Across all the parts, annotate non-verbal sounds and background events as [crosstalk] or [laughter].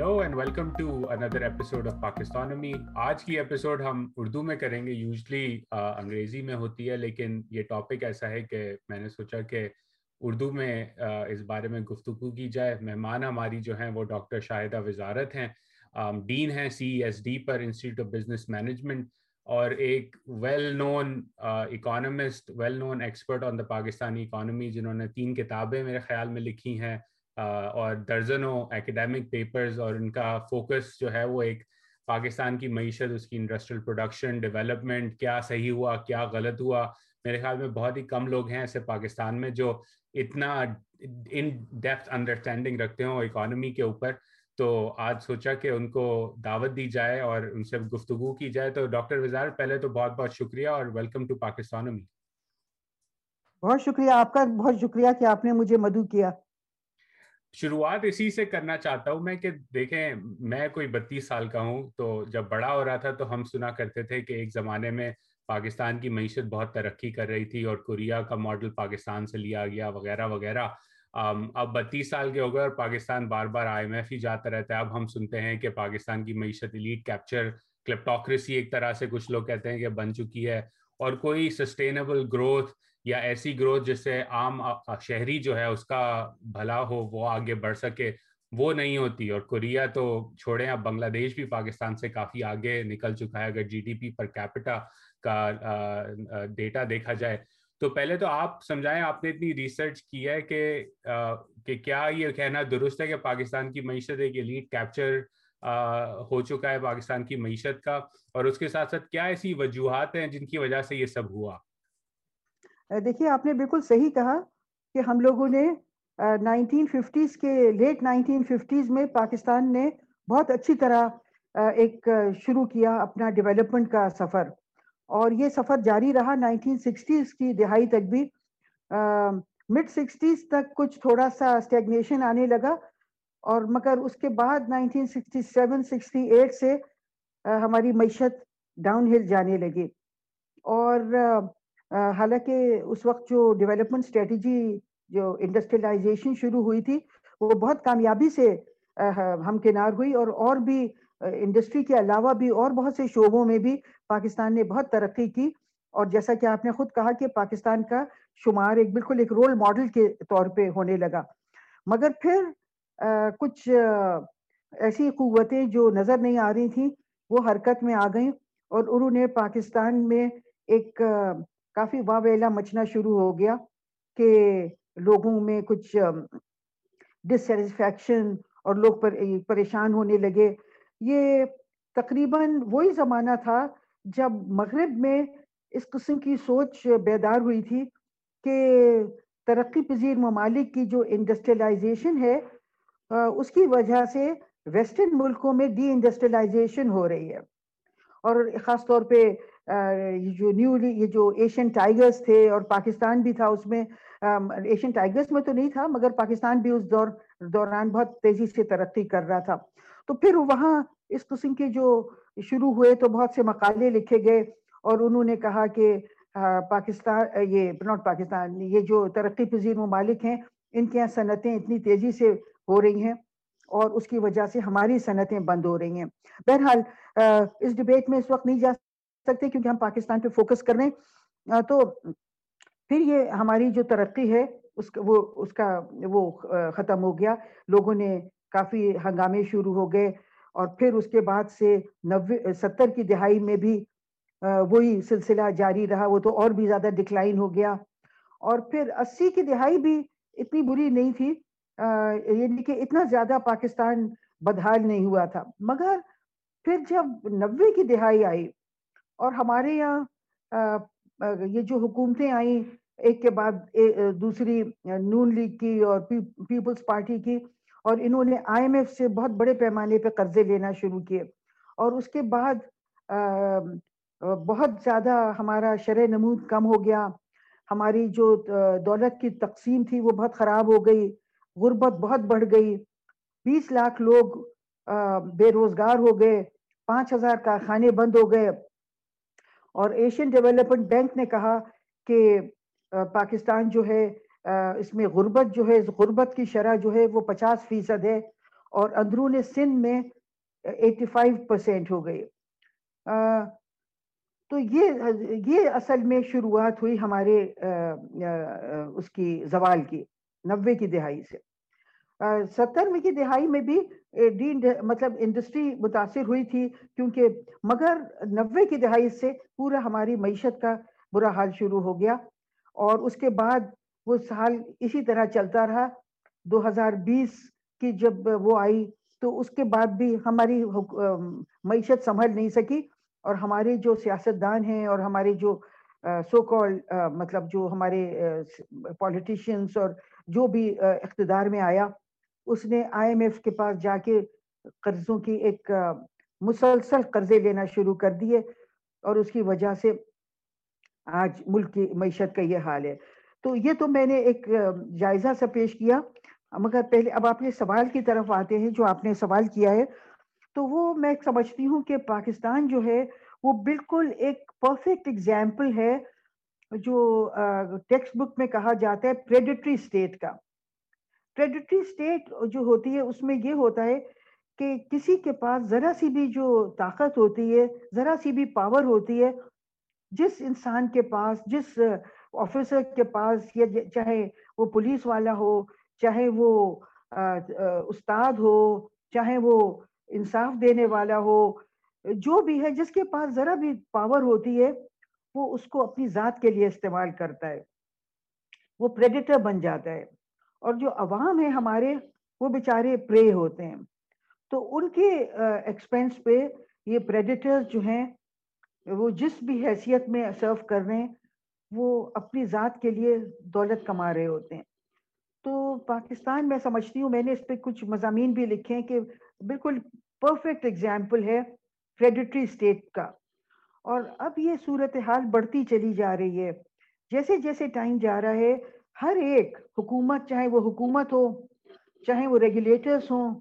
Hello and welcome to another episode of پاکستانمی آج کی episode ہم اردو میں کریں گے یوزلی انگریزی میں ہوتی ہے، لیکن یہ ٹاپک ایسا ہے کہ میں نے سوچا کہ اردو میں اس بارے میں گفتگو کی جائے۔ مہمان ہماری جو ہیں، وہ ڈاکٹر شاہدہ وزارت ہیں۔ ڈین ہیں سی ایس ڈی پر انسٹیٹیوٹ آف بزنس مینجمنٹ اور ایک well known economist well known expert on the Pakistani economy جنہوں نے تین کتابیں میرے خیال میں لکھی ہیں۔ اور درجنوں اکیڈیمک پیپرز اور ان کا فوکس جو ہے وہ ایک پاکستان کی معیشت، اس کی انڈسٹریل پروڈکشن ڈیولپمنٹ کیا صحیح ہوا، کیا غلط ہوا؟ میرے خیال میں بہت ہی کم لوگ ہیں ایسے پاکستان میں جو اتنا ان ڈیپتھ انڈرسٹینڈنگ رکھتے ہوں اکانومی کے اوپر۔ تو آج سوچا کہ ان کو دعوت دی جائے اور ان سے گفتگو کی جائے۔ تو ڈاکٹر وزار پہلے تو بہت بہت شکریہ اور ویلکم ٹو پاکستان بہت شکریہ، آپ کا بہت شکریہ کہ آپ نے مجھے مدعو کیا۔ شروعات اسی سے کرنا چاہتا ہوں میں کہ دیکھیں، میں کوئی بتیس سال کا ہوں تو جب بڑا ہو رہا تھا تو ہم سنا کرتے تھے کہ ایک زمانے میں پاکستان کی معیشت بہت ترقی کر رہی تھی اور کوریا کا ماڈل پاکستان سے لیا گیا، وغیرہ وغیرہ۔ اب بتیس سال کے ہو گئے اور پاکستان بار بار آئی ایم ایف ہی جاتا رہتا ہے۔ اب ہم سنتے ہیں کہ پاکستان کی معیشت لیڈ کیپچر کلیپٹوکریسی ایک طرح سے کچھ لوگ کہتے ہیں کہ بن چکی ہے۔ اور کوئی سسٹینیبل گروتھ یا ایسی گروتھ جس سے عام شہری جو ہے، اس کا بھلا ہو، وہ آگے بڑھ سکے، وہ نہیں ہوتی۔ اور کوریا تو چھوڑیں، اب بنگلہ دیش بھی پاکستان سے کافی آگے نکل چکا ہے۔ اگر جی ڈی پی پر کیپٹا کا ڈیٹا دیکھا جائے، تو پہلے تو آپ سمجھائیں، آپ نے اتنی ریسرچ کی ہے کہ کہ کیا یہ کہنا درست ہے کہ پاکستان کی معیشت ایک ایلیٹ کیپچر ہو چکا ہے پاکستان کی معیشت کا؟ اور اس کے ساتھ ساتھ کیا ایسی وجوہات ہیں جن کی وجہ سے یہ سب ہوا؟ دیکھیے، آپ نے بالکل صحیح کہا کہ ہم لوگوں نے نائنٹین ففٹیز کے لیٹ نائنٹین ففٹیز میں پاکستان نے بہت اچھی طرح ایک شروع کیا اپنا ڈیولپمنٹ کا سفر۔ اور یہ سفر جاری رہا نائنٹین سکسٹیز کی دہائی تک بھی۔ مڈ سکسٹیز تک کچھ تھوڑا سا اسٹیگنیشن آنے لگا۔ اور مگر اس کے بعد nineteen sixty seven sixty eight سے ہماری معیشت ڈاؤن ہل جانے لگی۔ اور حالانکہ اس وقت جو ڈیولپمنٹ اسٹریٹجی جو انڈسٹریلائزیشن شروع ہوئی تھی، وہ بہت کامیابی سے ہم کنار ہوئی اور اور بھی انڈسٹری کے علاوہ بھی اور بہت سے شعبوں میں بھی پاکستان نے بہت ترقی کی۔ اور جیسا کہ آپ نے خود کہا کہ پاکستان کا شمار ایک بالکل ایک رول ماڈل کے طور پہ ہونے لگا۔ مگر پھر کچھ ایسی قوتیں جو نظر نہیں آ رہی تھیں، وہ حرکت میں آ گئیں اور انہوں نے پاکستان میں ایک کافی واویلا مچنا شروع ہو گیا کہ لوگوں میں کچھ ڈسٹسفیکشن اور لوگ پریشان ہونے لگے۔ یہ تقریباً وہی زمانہ تھا جب مغرب میں اس قسم کی سوچ بیدار ہوئی تھی کہ ترقی پذیر ممالک کی جو انڈسٹریلائزیشن ہے اس کی وجہ سے ویسٹرن ملکوں میں ڈی انڈسٹریلائزیشن ہو رہی ہے۔ اور خاص طور پہ جو نیولی یہ جو ایشین ٹائیگرز تھے اور پاکستان بھی تھا اس میں ایشین ٹائیگرز میں تو نہیں تھا، مگر پاکستان بھی اس دور دوران بہت تیزی سے ترقی کر رہا تھا۔ تو پھر وہاں اس قسم کے جو شروع ہوئے تو بہت سے مقالے لکھے گئے اور انہوں نے کہا کہ پاکستان، یہ ناٹ پاکستان، یہ جو ترقی پذیر ممالک ہیں، ان کے یہاں صنعتیں اتنی تیزی سے ہو رہی ہیں اور اس کی وجہ سے ہماری صنعتیں بند ہو رہی ہیں۔ بہرحال اس ڈبیٹ میں اس وقت نہیں جا سکتے کیونکہ ہم پاکستان پہ فوکس کر رہے ہیں۔ تو پھر یہ ہماری جو ترقی ہے، اس کا، وہ، اس کا، وہ ختم ہو گیا۔ لوگوں نے کافی ہنگامے شروع ہو گئے اور پھر اس کے بعد سے نوے، ستر کی دہائی میں بھی وہی سلسلہ جاری رہا۔ وہ تو اور بھی زیادہ ڈکلائن ہو گیا۔ اور پھر اسی کی دہائی بھی اتنی بری نہیں تھی۔ یعنی کہ اتنا زیادہ پاکستان بدحال نہیں ہوا تھا۔ مگر پھر جب نوے کی دہائی آئی اور ہمارے یہاں یہ جو حکومتیں آئیں، ایک کے بعد دوسری نون لیگ کی اور پیپلز پارٹی کی، اور انہوں نے آئی ایم ایف سے بہت بڑے پیمانے پہ قرضے لینا شروع کیے۔ اور اس کے بعد بہت زیادہ ہمارا شرح نمود کم ہو گیا۔ ہماری جو دولت کی تقسیم تھی، وہ بہت خراب ہو گئی، غربت بہت بڑھ گئی۔ بیس لاکھ لوگ بے روزگار ہو گئے، پانچ ہزار کارخانے بند ہو گئے۔ اور ایشین ڈیولپمنٹ بینک نے کہا کہ پاکستان جو ہے اس میں غربت جو ہے غربت کی شرح جو ہے، وہ پچاس فیصد ہے اور اندرون سندھ میں ایٹی فائیو پرسینٹ ہو گئی۔ تو یہ یہ اصل میں شروعات ہوئی ہمارے اس کی زوال کی، نوے کی دہائی سے۔ سترویں کی دہائی میں بھی مطلب انڈسٹری متاثر ہوئی تھی، کیونکہ مگر نوے کی دہائی سے پورا ہماری معیشت کا برا حال شروع ہو گیا، اور اس کے بعد وہ سال اسی طرح چلتا رہا۔ دو ہزار بیس کی جب وہ آئی، تو اس کے بعد بھی ہماری معیشت سنبھل نہیں سکی، اور ہمارے جو سیاست دان ہیں اور ہمارے جو سو کال مطلب جو ہمارے پولیٹیشینس اور جو بھی اقتدار میں آیا اس نے آئی ایم ایف کے پاس جا کے قرضوں کی ایک مسلسل قرضے لینا شروع کر دیے اور اس کی وجہ سے آج ملک کی معیشت کا یہ حال ہے۔ تو یہ تو میں نے ایک جائزہ سا پیش کیا۔ مگر پہلے، اب آپ نے سوال کی طرف آتے ہیں، جو آپ نے سوال کیا ہے، تو وہ میں سمجھتی ہوں کہ پاکستان جو ہے، وہ بالکل ایک پرفیکٹ ایگزامپل ہے، جو ٹیکسٹ بک میں کہا جاتا ہے پریڈیٹری اسٹیٹ کا۔ پریڈیٹری اسٹیٹ جو ہوتی ہے، اس میں یہ ہوتا ہے کہ کسی کے پاس ذرا سی بھی جو طاقت ہوتی ہے، ذرا سی بھی پاور ہوتی ہے، جس انسان کے پاس، جس آفیسر کے پاس یا چاہے وہ پولیس والا ہو، چاہے وہ استاد ہو، چاہے وہ انصاف دینے والا ہو، جو بھی ہے، جس کے پاس ذرا بھی پاور ہوتی ہے، وہ اس کو اپنی ذات کے لیے استعمال کرتا ہے۔ وہ پریڈیٹر بن جاتا ہے۔ اور جو عوام ہے ہمارے، وہ بیچارے پرے ہوتے ہیں۔ تو ان کے ایکسپینس پہ یہ پریڈیٹر جو ہیں، وہ جس بھی حیثیت میں سرو کر رہے ہیں، وہ اپنی ذات کے لیے دولت کما رہے ہوتے ہیں۔ تو پاکستان میں سمجھتی ہوں، میں نے اس پہ کچھ مضامین بھی لکھے ہیں کہ بالکل پرفیکٹ ایگزامپل ہے فیڈریٹری اسٹیٹ کا۔ اور اب یہ صورتحال بڑھتی چلی جا رہی ہے۔ جیسے جیسے ٹائم جا رہا ہے ہر ایک حکومت چاہے وہ حکومت ہو، چاہے وہ ریگولیٹرز ہوں،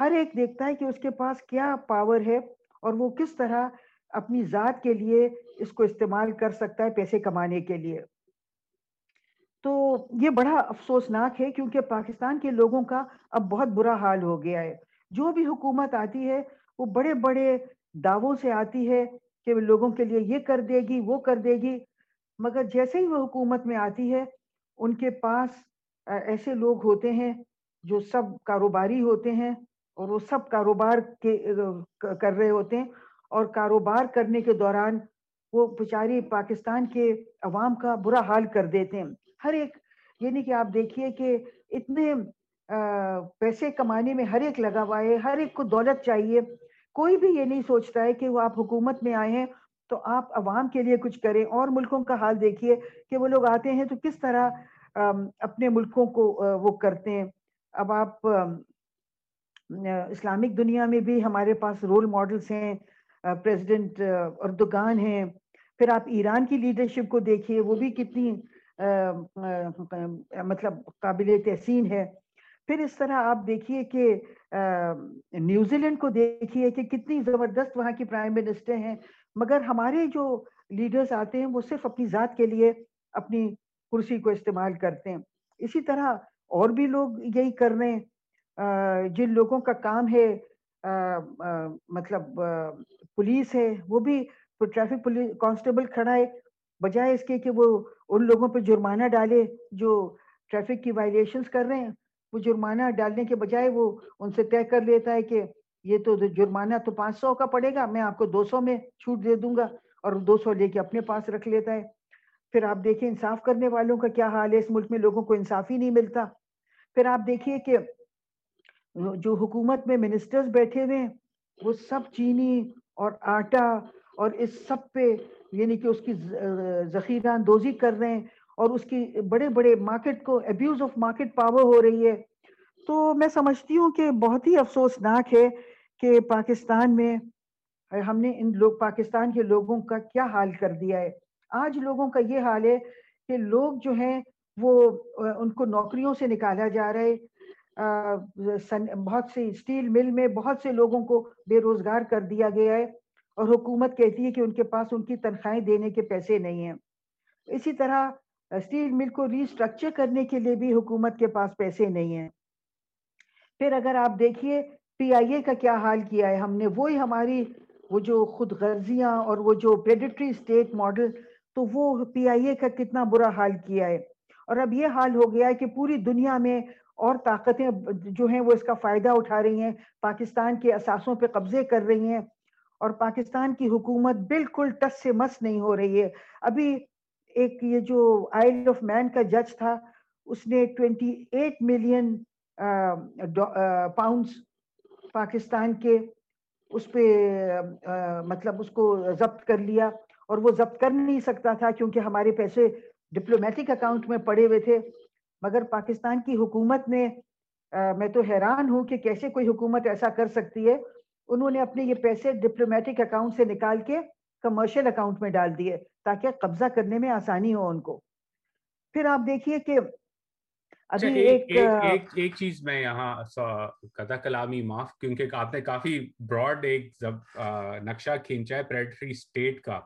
ہر ایک دیکھتا ہے کہ اس کے پاس کیا پاور ہے اور وہ کس طرح اپنی ذات کے لیے اس کو استعمال کر سکتا ہے پیسے کمانے کے لیے۔ تو یہ بڑا افسوسناک ہے کیونکہ پاکستان کے لوگوں کا اب بہت برا حال ہو گیا ہے۔ جو بھی حکومت آتی ہے، وہ بڑے بڑے دعووں سے آتی ہے کہ لوگوں کے لیے یہ کر دے گی، وہ کر دے گی۔ مگر جیسے ہی وہ حکومت میں آتی ہے ان کے پاس ایسے لوگ ہوتے ہیں جو سب کاروباری ہوتے ہیں اور وہ سب کاروبار کے کر رہے ہوتے ہیں اور کاروبار کرنے کے دوران وہ بیچاری پاکستان کے عوام کا برا حال کر دیتے ہیں۔ ہر ایک یعنی کہ آپ دیکھیے کہ اتنے پیسے کمانے میں ہر ایک لگا ہوا ہے، ہر ایک کو دولت چاہیے۔ کوئی بھی یہ نہیں سوچتا ہے کہ وہ آپ حکومت میں آئے ہیں تو آپ عوام کے لیے کچھ کریں اور ملکوں کا حال دیکھیے کہ وہ لوگ آتے ہیں تو کس طرح اپنے ملکوں کو وہ کرتے ہیں۔ اب آپ اسلامک دنیا میں بھی ہمارے پاس رول ماڈلز ہیں۔ پریزیڈنٹ اردگان ہیں۔ پھر آپ ایران کی لیڈرشپ کو دیکھیے، وہ بھی کتنی مطلب قابل تحسین ہے۔ پھر اس طرح آپ دیکھیے کہ نیوزی لینڈ کو دیکھیے کہ کتنی زبردست وہاں کی پرائم منسٹر ہیں۔ مگر ہمارے جو لیڈرز آتے ہیں وہ صرف اپنی ذات کے لیے اپنی کرسی کو استعمال کرتے ہیں۔ اسی طرح اور بھی لوگ یہی کر رہے ہیں۔ جن لوگوں کا کام ہے مطلب پولیس ہے، وہ بھی ٹریفک پولیس کانسٹیبل کھڑا ہے۔ بجائے اس کے کہ وہ ان لوگوں پہ جرمانہ ڈالے جو ٹریفک کی وائلیشنز کر رہے ہیں۔ وہ جرمانہ ڈالنے کے بجائے وہ ان سے طے کر لیتا ہے کہ یہ تو جرمانہ تو پانچ سو کا پڑے گا، میں آپ کو دو سو میں چھوٹ دے دوں گا اور دو سو لے کے اپنے پاس رکھ لیتا ہے۔ پھر آپ دیکھیں انصاف کرنے والوں کا کیا حال ہے؟ اس ملک میں لوگوں کو انصاف ہی نہیں ملتا۔ پھر آپ دیکھیے کہ جو حکومت میں منسٹرز بیٹھے ہوئے ہیں، وہ سب چینی اور آٹا اور اس سب پہ یعنی کہ اس کی ذخیرہ اندوزی کر رہے ہیں اور اس کی بڑے بڑے مارکیٹ کو ابیوز آف مارکیٹ پاور ہو رہی ہے۔ تو میں سمجھتی ہوں کہ بہت ہی افسوسناک ہے کہ پاکستان میں ہم نے ان لوگ، پاکستان کے لوگوں کا کیا حال کر دیا ہے۔ آج لوگوں کا یہ حال ہے کہ لوگ جو ہیں وہ، ان کو نوکریوں سے نکالا جا رہا ہے۔ بہت سے اسٹیل مل میں بہت سے لوگوں کو بے روزگار کر دیا گیا ہے اور حکومت کہتی ہے کہ ان کے پاس ان کی تنخواہیں دینے کے پیسے نہیں ہیں۔ اسی طرح اسٹیل مل کو ریسٹرکچر کرنے کے لیے بھی حکومت کے پاس پیسے نہیں ہیں۔ پھر اگر آپ دیکھیے پی آئی اے کا کیا حال کیا ہے، ہم نے وہی ہماری وہ جو خود غرضیاں اور وہ جو پیڈیٹری اسٹیٹ ماڈل تو وہ پی آئی اے کا کتنا برا حال کیا ہے۔ اور اب یہ حال ہو گیا ہے کہ پوری دنیا میں اور طاقتیں جو ہیں وہ اس کا فائدہ اٹھا رہی ہیں، پاکستان کے اساسوں پہ قبضے کر رہی ہیں اور پاکستان کی حکومت بالکل ٹس سے مس نہیں ہو رہی ہے۔ ابھی ایک یہ جو آئل آف مین کا جج تھا، اس نے twenty eight million pounds Pakistan کے اس پہ مطلب اس کو ضبط کر لیا اور وہ ضبط کر نہیں سکتا تھا کیونکہ ہمارے پیسے ڈپلومیٹک اکاؤنٹ میں پڑے ہوئے تھے۔ مگر پاکستان کی حکومت نے میں تو حیران ہوں کہ کیسے کوئی حکومت ایسا کر سکتی ہے۔ انہوں نے اپنے یہ پیسے ڈپلومیٹک اکاؤنٹ سے نکال کے کمرشل اکاؤنٹ میں ڈال دیے تاکہ قبضہ کرنے میں آسانی ہو ان کو۔ پھر آپ دیکھیے کہ ابھی اچھا، ایک ایک چیز میں یہاں کلامی معاف کیونکہ آپ نے کافی براڈ ایک نقشہ کھینچا ہے پریڈٹری اسٹیٹ کا۔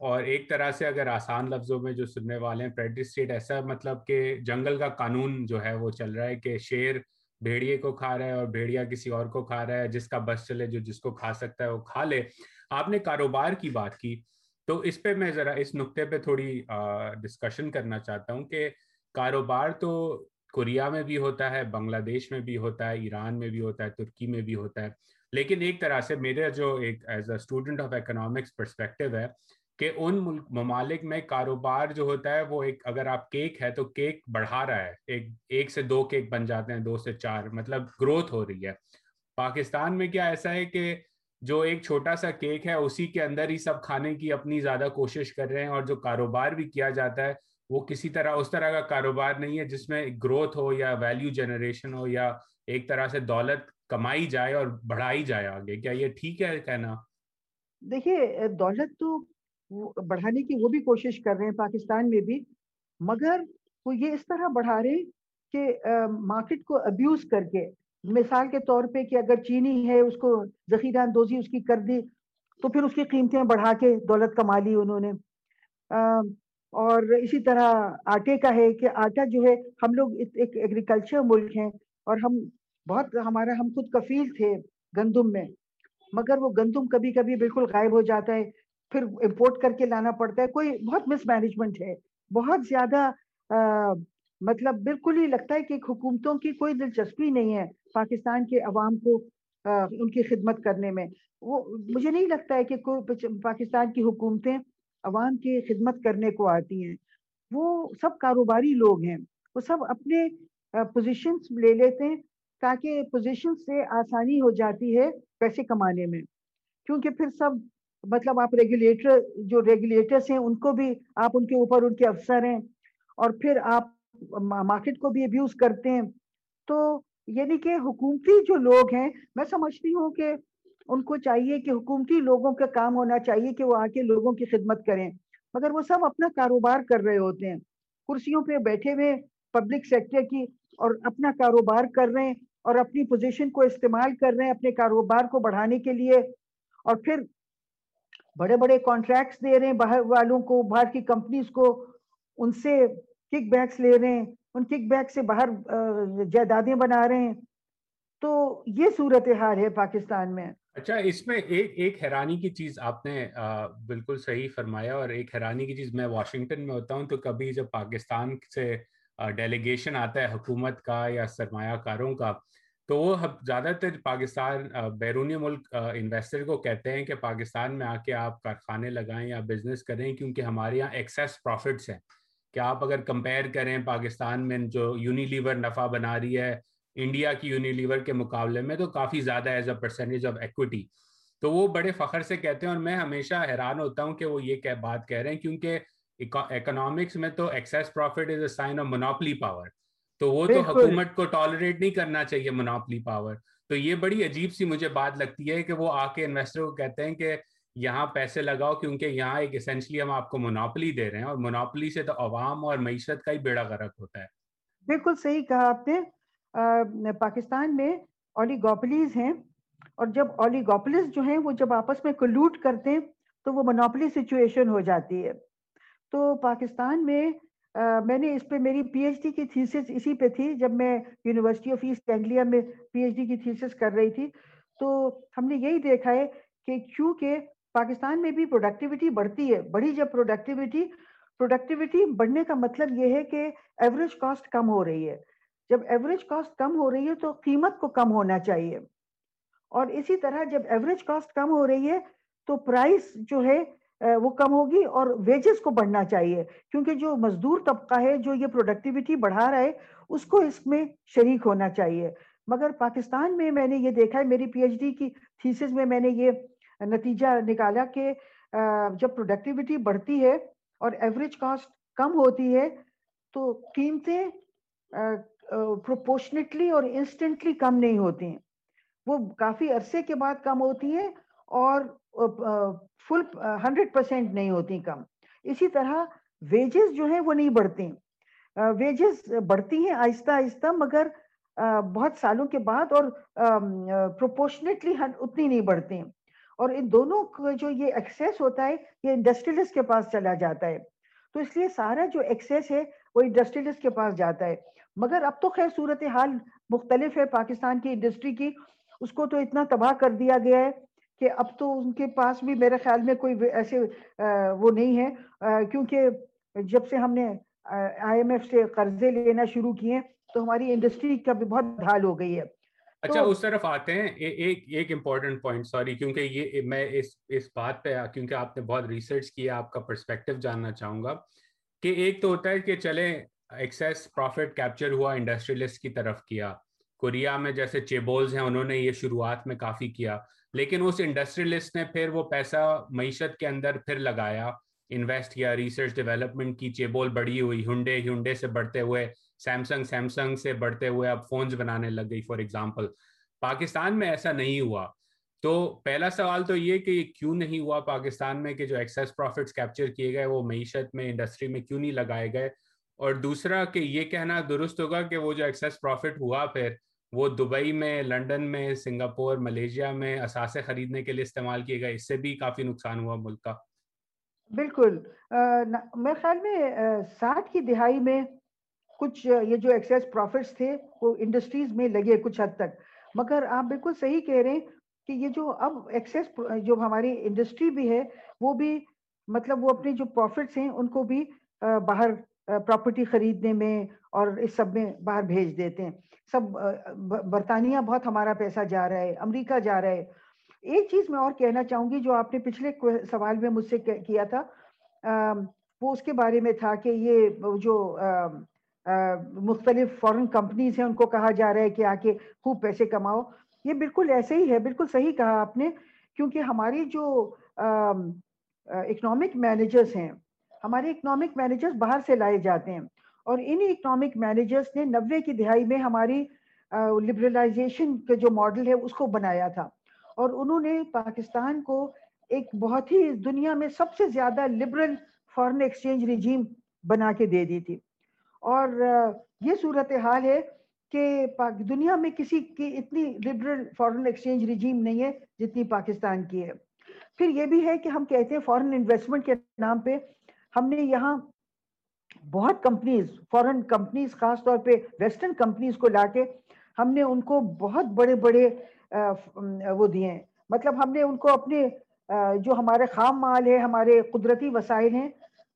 اور ایک طرح سے اگر آسان لفظوں میں جو سننے والے ہیں پریڈٹری اسٹیٹ ایسا مطلب کہ جنگل کا قانون جو ہے وہ چل رہا ہے کہ شیر بھیڑیے کو کھا رہا ہے اور بھیڑیا کسی اور کو کھا رہا ہے جس کا بس چلے جو جس کو کھا سکتا ہے وہ کھا لے۔ آپ نے کاروبار کی بات کی تو اس پہ میں ذرا اس نقطے پہ تھوڑی ڈسکشن کرنا چاہتا ہوں کہ کاروبار تو کوریا میں بھی ہوتا ہے، بنگلہ دیش میں بھی ہوتا ہے، ایران میں بھی ہوتا ہے، ترکی میں بھی ہوتا ہے۔ لیکن ایک طرح سے میرے جو ایک as a student of economics perspective ہے کہ ان ممالک میں کاروبار جو ہوتا ہے وہ ایک اگر آپ کیک ہے تو کیک بڑھا رہا ہے۔ ایک ایک سے دو کیک بن جاتے ہیں، دو سے چار مطلب گروتھ ہو رہی ہے۔ پاکستان میں کیا ایسا ہے کہ جو ایک چھوٹا سا کیک ہے، اسی کے اندر ہی سب کھانے کی اپنی زیادہ کوشش کر رہے ہیں اور جو کاروبار بھی کیا جاتا ہے وہ کسی طرح، اس طرح کا کاروبار نہیں ہے جس میں گروتھ ہو یا ویلیو جنریشن ہو یا ایک طرح سے دولت کمائی جائے اور بڑھائی جائے آگے۔ کیا یہ ٹھیک ہے کہنا؟ دیکھیے، دولت تو بڑھانے کی وہ بھی کوشش کر رہے ہیں پاکستان میں بھی، مگر وہ یہ اس طرح بڑھا رہے ہیں کہ مارکیٹ کو ابیوز کر کے، مثال کے طور پہ کہ اگر چینی ہے، اس کو ذخیرہ اندوزی اس کی کر دی، تو پھر اس کی قیمتیں بڑھا کے دولت کما لی انہوں نے۔ اور اسی طرح آٹے کا ہے کہ آٹا جو ہے، ہم لوگ ایک ایگریکلچر ملک ہیں اور ہم بہت ہمارا، ہم خود کفیل تھے گندم میں، مگر وہ گندم کبھی کبھی بالکل غائب ہو جاتا ہے، پھر امپورٹ کر کے لانا پڑتا ہے۔ کوئی بہت مس مینجمنٹ ہے۔ بہت زیادہ مطلب بالکل ہی لگتا ہے کہ حکومتوں کی کوئی دلچسپی نہیں ہے پاکستان کے عوام کو ان کی خدمت کرنے میں۔ وہ، مجھے نہیں لگتا ہے کہ کوئی پاکستان کی حکومتیں عوام کی خدمت کرنے کو آتی ہیں۔ وہ سب کاروباری لوگ ہیں۔ وہ سب اپنے پوزیشنز لے لیتے ہیں تاکہ پوزیشن سے آسانی ہو جاتی ہے پیسے کمانے میں۔ کیونکہ پھر سب مطلب آپ ریگولیٹر جو ریگولیٹرس ہیں ان کو بھی، آپ ان کے اوپر ان کے افسر ہیں اور پھر آپ مارکیٹ کو بھی ابیوز کرتے ہیں۔ تو یعنی کہ حکومتی جو لوگ ہیں، میں سمجھتی ہوں کہ ان کو چاہیے کہ حکومتی لوگوں کا کام ہونا چاہیے کہ وہ آ کے لوگوں کی خدمت کریں۔ مگر وہ سب اپنا کاروبار کر رہے ہوتے ہیں۔ کرسیوں پہ بیٹھے ہوئے پبلک سیکٹر کی اور اپنا کاروبار کر رہے ہیں اور اپنی پوزیشن کو استعمال کر رہے ہیں اپنے کاروبار کو بڑھانے کے لیے۔ اور پھر بڑے بڑے کانٹریکٹس دے رہے ہیں باہر والوں کو، باہر کی کمپنیز کو۔ ان سے کک بیکس لے رہے ہیں۔ ان کک بیک سے باہر جائیدادیں بنا رہے ہیں۔ تو یہ صورت حال ہے پاکستان میں۔ اچھا اس میں ایک ایک حیرانی کی چیز آپ نے بالکل صحیح فرمایا اور ایک حیرانی کی چیز میں واشنگٹن میں ہوتا ہوں تو کبھی جب پاکستان سے ڈیلیگیشن آتا ہے حکومت کا یا سرمایہ کاروں کا، تو وہ زیادہ تر پاکستان بیرونی ملک انویسٹر کو کہتے ہیں کہ پاکستان میں آ کے آپ کارخانے لگائیں یا بزنس کریں کیونکہ ہمارے یہاں ایکسیس پروفٹس ہیں۔ کہ آپ اگر کمپیئر کریں پاکستان میں جو یونیلیور نفع بنا رہی ہے انڈیا کی یونیلیور کے مقابلے میں تو کافی زیادہ as a percentage of equity تو وہ بڑے فخر سے کہتے ہیں اور میں ہمیشہ حیران ہوتا ہوں کہ وہ یہ بات کہہ رہے ہیں کیونکہ اکنامکس میں تو excess profit is a sign of monopoly power تو وہ تو حکومت کو ٹالریٹ نہیں کرنا چاہیے منوپلی پاور تو یہ بڑی عجیب سی مجھے بات لگتی ہے کہ وہ آ کے انویسٹر کو کہتے ہیں کہ یہاں پیسے لگاؤ کیونکہ یہاں ایک اسینشلی ہم آپ کو منوپلی دے رہے ہیں اور منوپلی سے تو عوام اور معیشت کا ہی بیڑا غرق ہوتا ہے۔ بالکل صحیح کہا آپ نے۔ پاکستان میں اولیگوپلیز ہیں۔ اور جب اولیگوپلیز جو ہیں وہ جب آپس میں کلوٹ کرتے ہیں تو وہ منوپلی سچویشن ہو جاتی ہے۔ تو پاکستان میں میں نے اس پہ میری پی ایچ ڈی کی تھیسس اسی پہ تھی، جب میں یونیورسٹی آف ایسٹ اینگلیا میں پی ایچ ڈی کی تھیسس کر رہی تھی۔ تو ہم نے یہی دیکھا ہے کہ کیونکہ پاکستان میں بھی پروڈکٹیوٹی بڑھتی ہے بڑی جب پروڈکٹیوٹی پروڈکٹیوٹی بڑھنے کا مطلب یہ ہے کہ ایوریج کاسٹ کم ہو رہی ہے۔ جب ایوریج کاسٹ کم ہو رہی ہے تو قیمت کو کم ہونا چاہیے۔ اور اسی طرح جب ایوریج کاسٹ کم ہو رہی ہے تو پرائس جو ہے وہ کم ہوگی اور ویجز کو بڑھنا چاہیے۔ کیونکہ جو مزدور طبقہ ہے، جو یہ پروڈکٹیوٹی بڑھا رہا ہے، اس کو اس میں شریک ہونا چاہیے۔ مگر پاکستان میں میں نے یہ دیکھا ہے، میری پی ایچ ڈی کی تھیسس میں میں نے یہ نتیجہ نکالا کہ جب پروڈکٹیوٹی بڑھتی ہے اور ایوریج کاسٹ کم ہوتی ہے تو قیمتیں پروپورشنٹلی اور انسٹنٹلی کم نہیں ہوتی ہیں۔ وہ کافی عرصے کے بعد کم ہوتی ہیں اور فل ہنڈریڈ پرسینٹ نہیں ہوتی کم۔ اسی طرح ویجز جو ہیں وہ نہیں بڑھتی ویجز بڑھتی ہیں آہستہ آہستہ مگر بہت سالوں کے بعد اور پروپورشنٹلی اتنی نہیں بڑھتی اور ان دونوں جو یہ ایکسیس ہوتا ہے، یہ انڈسٹریلسٹ کے پاس چلا جاتا ہے۔ تو اس لیے سارا جو ایکسیس ہے، وہ انڈسٹریلسٹ کے پاس جاتا ہے۔ مگر اب تو خیر صورت حال مختلف ہے پاکستان کی انڈسٹری کی۔ اس کو تو اتنا تباہ کر دیا گیا ہے کہ اب تو ان کے پاس بھی میرے خیال میں کوئی ایسے وہ نہیں ہے۔ کیونکہ جب سے ہم نے آئی ایم ایف سے قرضے لینا شروع کیے تو ہماری انڈسٹری کا بھی بہت ڈھال ہو گئی ہے۔ اچھا اس طرف آتے ہیں۔ ایک ایک امپورٹنٹ پوائنٹ سوری کیونکہ یہ میں اس اس بات پہ کیونکہ آپ نے بہت ریسرچ کیا آپ کا پرسپیکٹو جاننا چاہوں گا کہ ایک تو ہوتا ہے کہ چلیں ایکسیس پروفٹ کیپچر ہوا انڈسٹریلسٹ کی طرف کیا۔ کوریا میں جیسے چیبولز ہیں، انہوں نے یہ شروعات میں کافی کیا۔ لیکن اس انڈسٹریلسٹ نے پھر وہ پیسہ معیشت کے اندر پھر لگایا۔ انویسٹ کیا ریسرچ ڈیولپمنٹ کی، چیبول بڑی ہوئی ہنڈے ہنڈے سے بڑھتے ہوئے سیمسنگ سیمسنگ سے بڑھتے ہوئے اب فونز بنانے لگ گئی فار ایگزامپل پاکستان میں ایسا نہیں ہوا۔ تو پہلا سوال تو یہ کہ کیوں نہیں ہوا پاکستان میں کہ جو ایکسیس پروفٹس کیپچر کیے گئے، وہ معیشت میں انڈسٹری میں کیوں نہیں لگائے گئے؟ اور دوسرا کہ یہ کہنا درست ہوگا کہ وہ جو ایکسیس پروفٹ ہوا پھر، وہ دبئی میں لنڈن میں، سنگاپور، ملیشیا میں اثاثے خریدنے کے لیے استعمال کیے گئے، اس سے بھی کافی نقصان ہوا ملک کا۔ بالکل۔ میرے خیال میں ساٹھ کی دہائی میں کچھ یہ جو ایکسیس پروفٹس تھے، وہ انڈسٹریز میں لگے کچھ حد تک۔ مگر آپ بالکل صحیح کہہ رہے ہیں کہ یہ جو اب ایکسیس جو ہماری انڈسٹری بھی ہے، وہ بھی مطلب وہ اپنے جو پروفٹس ہیں، ان کو بھی باہر پراپرٹی خریدنے میں اور اس سب میں باہر بھیج دیتے ہیں۔ سب برطانیہ بہت ہمارا پیسہ جا رہا ہے، امریکہ جا رہا ہے۔ ایک چیز میں اور کہنا چاہوں گی جو آپ نے پچھلے سوال میں مجھ سے کیا تھا وہ اس کے بارے میں تھا کہ یہ جو مختلف فورن کمپنیز ہیں، ان کو کہا جا رہا ہے کہ آ کے خوب پیسے کماؤ۔ یہ بالکل ایسے ہی ہے، بالکل صحیح کہا آپ نے، کیونکہ ہماری جو اکنامک مینیجرز ہیں ہمارے اکنامک مینیجرز باہر سے لائے جاتے ہیں۔ اور انہی اکنامک مینیجرز نے نوے کی دہائی میں ہماری لبرلائزیشن کا جو ماڈل ہے، اس کو بنایا تھا۔ اور انہوں نے پاکستان کو ایک بہت ہی دنیا میں سب سے زیادہ لبرل فارن ایکسچینج ریجیم بنا کے دے دی تھی۔ اور یہ صورت حال ہے کہ دنیا میں کسی کی اتنی لبرل فارن ایکسچینج ریجیم نہیں ہے جتنی پاکستان کی ہے۔ پھر یہ بھی ہے کہ ہم کہتے ہیں فارن انویسٹمنٹ کے نام پہ ہم نے یہاں بہت کمپنیز فورن کمپنیز خاص طور پہ ویسٹرن کمپنیز کو لا کے ہم نے ان کو بہت بڑے بڑے وہ دیے ہیں۔ مطلب ہم نے ان کو اپنے جو ہمارے خام مال ہے ہمارے قدرتی وسائل ہیں،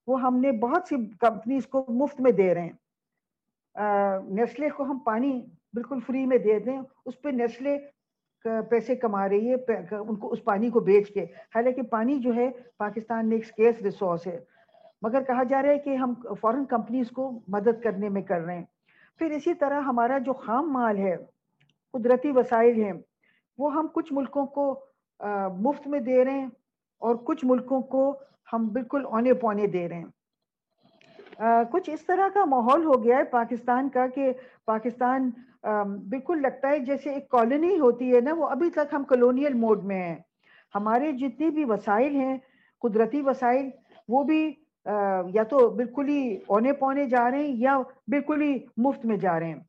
وہ ہم نے بہت سی کمپنیز کو مفت میں دے رہے ہیں۔ نیسلے کو ہم پانی بالکل فری میں دے دیں، اس پہ نیسلے پیسے کما رہی ہے ان کو اس پانی کو بیچ کے۔ حالانکہ پانی جو ہے، پاکستان میں ایک سکیس ریسورس ہے۔ مگر کہا جا رہا ہے کہ ہم فورن کمپنیز کو مدد کرنے میں کر رہے ہیں۔ پھر اسی طرح ہمارا جو خام مال ہے، قدرتی وسائل ہیں، وہ ہم کچھ ملکوں کو مفت میں دے رہے ہیں اور کچھ ملکوں کو ہم بالکل اونے پونے دے رہے ہیں۔ کچھ اس طرح کا ماحول ہو گیا ہے پاکستان کا کہ پاکستان بالکل لگتا ہے جیسے ایک کالونی ہوتی ہے نا، وہ ابھی تک ہم کلونیل موڈ میں ہیں۔ ہمارے جتنی بھی وسائل ہیں، قدرتی وسائل، وہ بھی یا تو بالکل ہی اونے پونے جا رہے ہیں یا بالکل ہی مفت میں جا رہے ہیں۔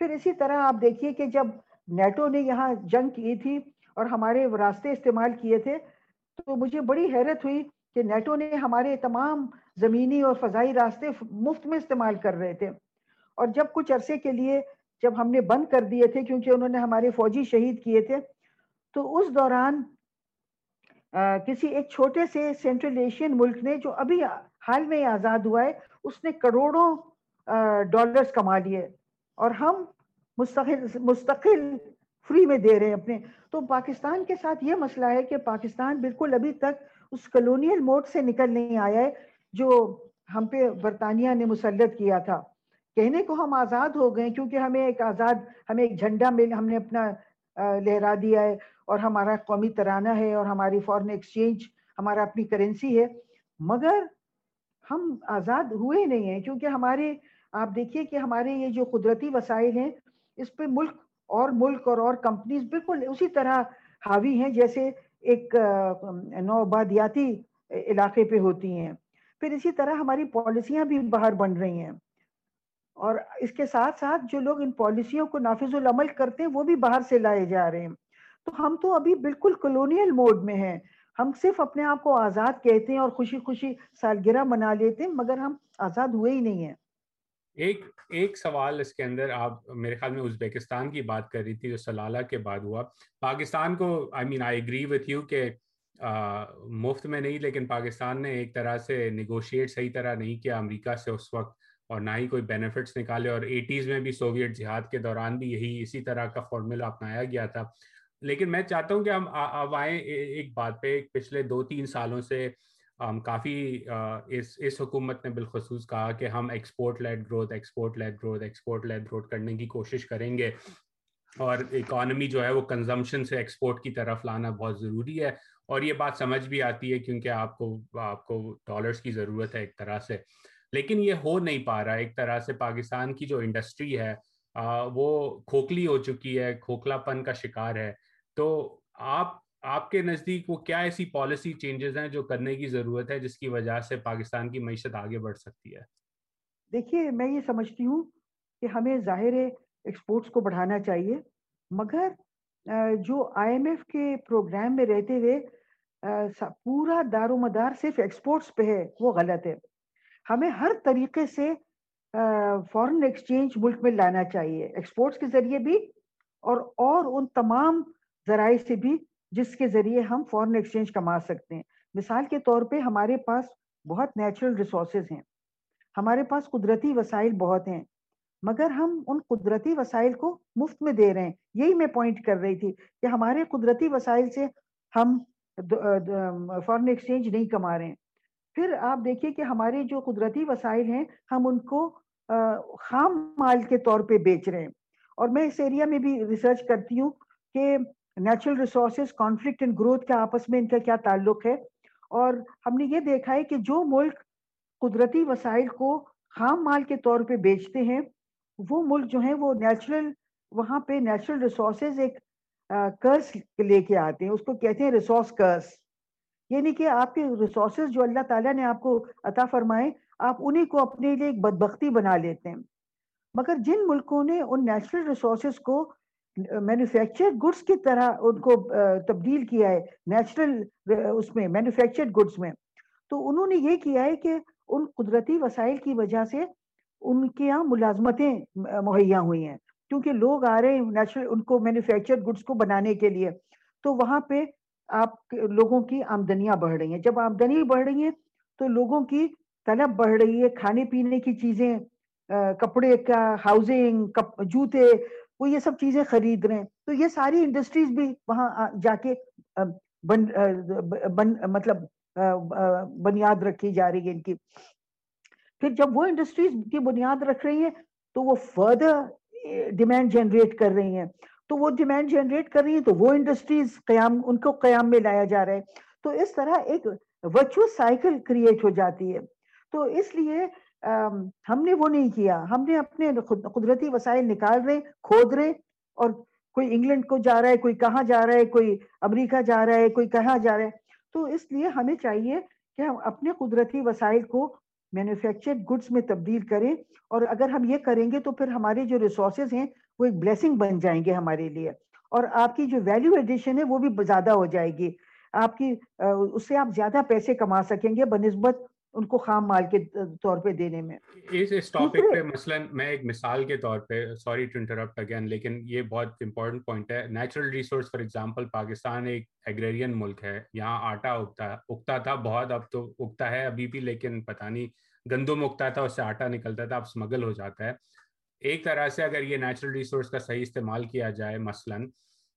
پھر اسی طرح آپ دیکھیے کہ جب نیٹو نے یہاں جنگ کی تھی اور ہمارے راستے استعمال کیے تھے، تو مجھے بڑی حیرت ہوئی کہ نیٹو نے ہمارے تمام زمینی اور فضائی راستے مفت میں استعمال کر رہے تھے۔ اور جب کچھ عرصے کے لیے جب ہم نے بند کر دیے تھے کیونکہ انہوں نے ہمارے فوجی شہید کیے تھے، تو اس دوران کسی ایک چھوٹے سے سینٹرل ایشین ملک نے جو ابھی حال میں آزاد ہوا ہے، اس نے کروڑوں ڈالرز کما لیے اور ہم مستقل مستقل فری میں دے رہے ہیں اپنے۔ تو پاکستان کے ساتھ یہ مسئلہ ہے کہ پاکستان بالکل ابھی تک اس کلونیل موڈ سے نکل نہیں آیا ہے، جو ہم پہ برطانیہ نے مسلط کیا تھا۔ کہنے کو ہم آزاد ہو گئے کیونکہ ہمیں ایک آزاد، ہمیں ایک جھنڈا مل، ہم نے اپنا لہرا دیا ہے اور ہمارا قومی ترانہ ہے اور ہماری فورن ایکسچینج ہمارا اپنی کرنسی ہے۔ مگر ہم آزاد ہوئے نہیں ہیں، کیونکہ ہمارے، آپ دیکھیے کہ ہمارے یہ جو قدرتی وسائل ہیں، اس پہ ملک اور ملک اور اور کمپنیز بالکل اسی طرح حاوی ہیں جیسے ایک نوبادیاتی علاقے پہ ہوتی ہیں۔ پھر اسی طرح ہماری پالیسیاں بھی باہر بن رہی ہیں۔ اور اس کے ساتھ ساتھ جو لوگ ان پالیسیوں کو نافذ العمل کرتے ہیں، وہ بھی باہر سے لائے جا رہے ہیں۔ تو ہم تو ابھی بالکل کلونیل موڈ میں ہیں۔ ہم صرف اپنے آپ کو آزاد کہتے ہیں اور خوشی خوشی سالگرہ منا لیتے ہیں، مگر ہم آزاد ہوئے ہی نہیں ہیں۔ ایک ایک سوال اس کے اندر آپ، میرے خیال میں ازبیکستان کی بات کر رہی تھی، جو سلالہ کے بعد ہوا۔ پاکستان کو I mean I agree with you کہ مفت میں نہیں، لیکن پاکستان نے ایک طرح سے نیگوشیٹ صحیح طرح نہیں کیا۔ امریکہ سے اس وقت اور نہ ہی کوئی بینیفٹس نکالے۔ اور ایٹیز میں بھی سوویٹ جہاد کے دوران بھی یہی، اسی طرح کا فارمولا اپنایا گیا تھا۔ لیکن میں چاہتا ہوں کہ ہم اب آئیں ایک بات پہ پچھلے دو تین سالوں سے کافی اس اس حکومت نے بالخصوص کہا کہ ہم export led growth export led growth export led growth کرنے کی کوشش کریں گے۔ اور اکانومی جو ہے وہ کنزمپشن سے ایکسپورٹ کی طرف لانا بہت ضروری ہے۔ اور یہ بات سمجھ بھی آتی ہے کیونکہ آپ کو آپ کو ڈالرس کی ضرورت ہے ایک طرح سے۔ لیکن یہ ہو نہیں پا رہا، ایک طرح سے پاکستان کی جو انڈسٹری ہے وہ کھوکھلی ہو چکی ہے کھوکھلا پن کا شکار ہے۔ تو آپ آپ کے نزدیک وہ کیا ایسی پالیسی چینجز ہیں جو کرنے کی ضرورت ہے جس کی وجہ سے پاکستان کی معیشت آگے بڑھ سکتی ہے؟ دیکھیے، میں یہ سمجھتی ہوں کہ ہمیں ظاہر ایکسپورٹس کو بڑھانا چاہیے، مگر جو آئی ایم ایف کے پروگرام میں رہتے ہوئے پورا دار و مدار صرف ایکسپورٹس پہ ہے، وہ غلط ہے۔ ہمیں ہر طریقے سے فورن ایکسچینج ملک میں لانا چاہیے ایکسپورٹس کے ذریعے بھی اور اور ان تمام ذرائع سے بھی جس کے ذریعے ہم فورن ایکسچینج کما سکتے ہیں۔ مثال کے طور پہ ہمارے پاس بہت نیچرل ریسورسز ہیں۔ ہمارے پاس قدرتی وسائل بہت ہیں، مگر ہم ان قدرتی وسائل کو مفت میں دے رہے ہیں۔ یہی میں پوائنٹ کر رہی تھی کہ ہمارے قدرتی وسائل سے ہم فورن ایکسچینج نہیں کما رہے ہیں۔ پھر آپ دیکھیے کہ ہمارے جو قدرتی وسائل ہیں، ہم ان کو خام مال کے طور پہ بیچ رہے ہیں۔ اور میں اس ایریا میں بھی ریسرچ کرتی ہوں کہ natural resources conflict and growth کا آپس میں ان کا کیا تعلق ہے؟ اور ہم نے یہ دیکھا ہے کہ جو ملک قدرتی وسائل کو خام مال کے طور پہ بیچتے ہیں، وہ ملک جو ہیں وہ نیچرل وہاں پہ نیچرل ریسورسز ایک کرس لے کے آتے ہیں۔ اس کو کہتے ہیں ریسورس کرس یعنی کہ آپ کے ریسورسز جو اللہ تعالیٰ نے آپ کو عطا فرمائے، آپ انہیں کو اپنے لیے ایک بدبختی بنا لیتے ہیں۔ مگر جن ملکوں نے ان نیچرل ریسورسز کو مینوفیکچر گڈس کی طرح ان کو تبدیل کیا ہے نیچرل اس میں مینوفیکچرڈ گڈس میں. تو انہوں نے یہ کیا ہے کہ ان قدرتی وسائل کی وجہ سے ان کے یہاں ملازمتیں مہیا ہوئی ہیں. کیونکہ لوگ آ رہے ہیں نیچرل ان کو مینوفیکچرڈ گڈس کو بنانے کے لیے. تو وہاں پہ آپ لوگوں کی آمدنیاں بڑھ رہی ہیں. جب آمدنی بڑھ رہی ہیں تو لوگوں کی طلب بڑھ رہی ہے. کھانے پینے کی چیزیں کپڑے کا ہاؤزنگ جوتے وہ یہ سب چیزیں خرید رہے ہیں۔ تو یہ ساری انڈسٹریز بھی وہاں جا کے بن بن مطلب بنیاد رکھی جا رہی ہے ان کی۔ پھر جب وہ انڈسٹریز کی بنیاد رکھ رہی ہیں، تو وہ فردر ڈیمانڈ جنریٹ کر رہی ہیں۔ تو وہ ڈیمانڈ جنریٹ کر رہی ہیں، تو وہ انڈسٹریز قیام، ان کو قیام میں لایا جا رہا ہے۔ تو اس طرح ایک ورچوس سائیکل کریٹ ہو جاتی ہے۔ تو اس لیے ہم نے وہ نہیں کیا۔ ہم نے اپنے قدرتی وسائل نکال رہے، کھود رہے اور کوئی انگلینڈ کو جا رہا ہے، کوئی کہاں جا رہا ہے، کوئی امریکہ جا رہا ہے، کوئی کہاں جا رہا ہے۔ تو اس لیے ہمیں چاہیے کہ ہم اپنے قدرتی وسائل کو مینوفیکچرڈ گڈس میں تبدیل کریں اور اگر ہم یہ کریں گے تو پھر ہمارے جو ریسورسز ہیں وہ ایک بلیسنگ بن جائیں گے ہمارے لیے اور آپ کی جو ویلیو ایڈیشن ہے وہ بھی زیادہ ہو جائے گی۔ آپ کی اس سے آپ زیادہ پیسے کما سکیں گے، بنسبت ان کو خام مال کے طور پہ دینے میں۔ اس اس ٹاپک پہ مثلا میں ایک مثال کے طور پہ سوری ٹو انٹرپٹ اگین لیکن یہ بہت امپورٹنٹ پوائنٹ ہے۔ Natural resource for example Pakistan ایک ایگریرین ملک ہے۔ یہاں آٹا اگتا اگتا تھا بہت اب تو اگتا ہے ابھی بھی لیکن پتہ نہیں گندم اگتا تھا اس سے آٹا نکلتا تھا اب اسمگل ہو جاتا ہے۔ ایک طرح سے اگر یہ نیچرل ریسورس کا صحیح استعمال کیا جائے مثلاً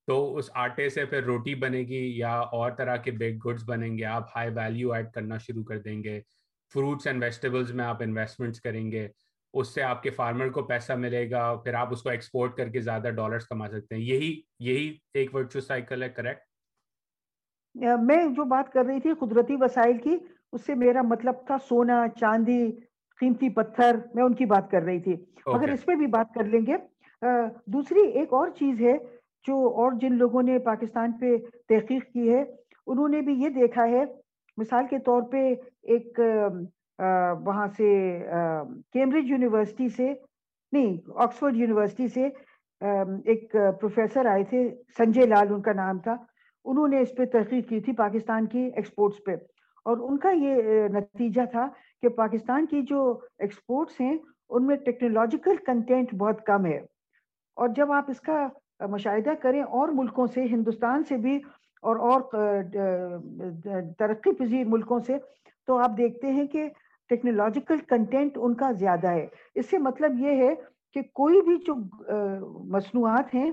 تو اس آٹے سے پھر روٹی بنے گی یا اور طرح کے بیک گڈس بنیں گے۔ آپ ہائی ویلیو ایڈ کرنا شروع کر دیں گے۔ فروٹس اینڈ ویجیٹیبلس میں آپ انویسٹمنٹس کریں گے اس سے آپ کے فارمر کو پیسہ ملے گا پھر آپ اس کو ایکسپورٹ کر کے زیادہ ڈالرز کما سکتے ہیں۔ یہی یہی ایک ورچو سائیکل ہے کریکٹ میں جو بات کر رہی تھی قدرتی وسائل کی اس سے میرا مطلب تھا سونا چاندی قیمتی پتھر میں ان کی بات کر رہی تھی۔ اگر اس پہ بھی بات کر لیں گے۔ دوسری ایک اور چیز ہے جو اور جن لوگوں نے پاکستان پہ تحقیق کی ہے انہوں نے بھی یہ دیکھا ہے مثال کے طور پہ ایک وہاں سے کیمبرج یونیورسٹی سے، نہیں، آکسفورڈ یونیورسٹی سے ایک پروفیسر آئے تھے، سنجے لال، ان کا نام تھا، انہوں نے اس پہ تحقیق کی تھی پاکستان کی ایکسپورٹس پہ۔ اور ان کا یہ نتیجہ تھا کہ پاکستان کی جو ایکسپورٹس ہیں، ان میں ٹیکنالوجیکل کنٹینٹ بہت کم ہے۔ اور جب آپ اس کا مشاہدہ کریں اور ملکوں سے، ہندوستان سے بھی اور اور ترقی پذیر ملکوں سے تو آپ دیکھتے ہیں کہ ٹیکنالوجیکل کنٹینٹ ان کا زیادہ ہے۔ اس سے مطلب یہ ہے کہ کوئی بھی جو مصنوعات ہیں،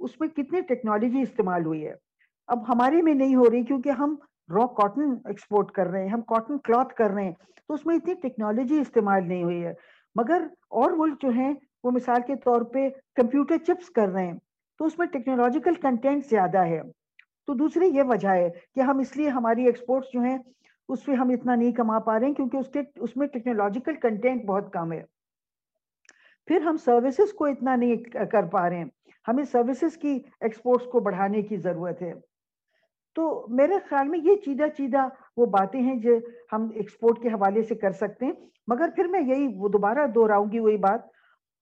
اس میں کتنی ٹیکنالوجی استعمال ہوئی ہے۔ اب ہمارے میں نہیں ہو رہی کیونکہ ہم را کاٹن ایکسپورٹ کر رہے ہیں، ہم کاٹن کلاتھ کر رہے ہیں، تو اس میں اتنی ٹیکنالوجی استعمال نہیں ہوئی ہے۔ مگر اور ملک جو ہیں، وہ مثال کے طور پہ کمپیوٹر چپس کر رہے ہیں، تو اس میں ٹیکنالوجیکل کنٹینٹ زیادہ ہے۔ تو دوسری یہ وجہ ہے کہ ہم اس لیے ہماری ایکسپورٹس جو ہیں، اس پہ ہم اتنا نہیں کما پا رہے ہیں کیونکہ اس کے، اس میں ٹیکنالوجیکل کنٹینٹ بہت کم ہے۔ پھر ہم سروسز کو اتنا نہیں کر پا رہے ہیں۔ ہمیں سروسز کی ایکسپورٹس کو بڑھانے کی ضرورت ہے۔ تو میرے خیال میں یہ چیدہ چیدہ وہ باتیں ہیں جو ہم ایکسپورٹ کے حوالے سے کر سکتے ہیں۔ مگر پھر میں یہی وہ دوبارہ دوہراؤں گی وہی بات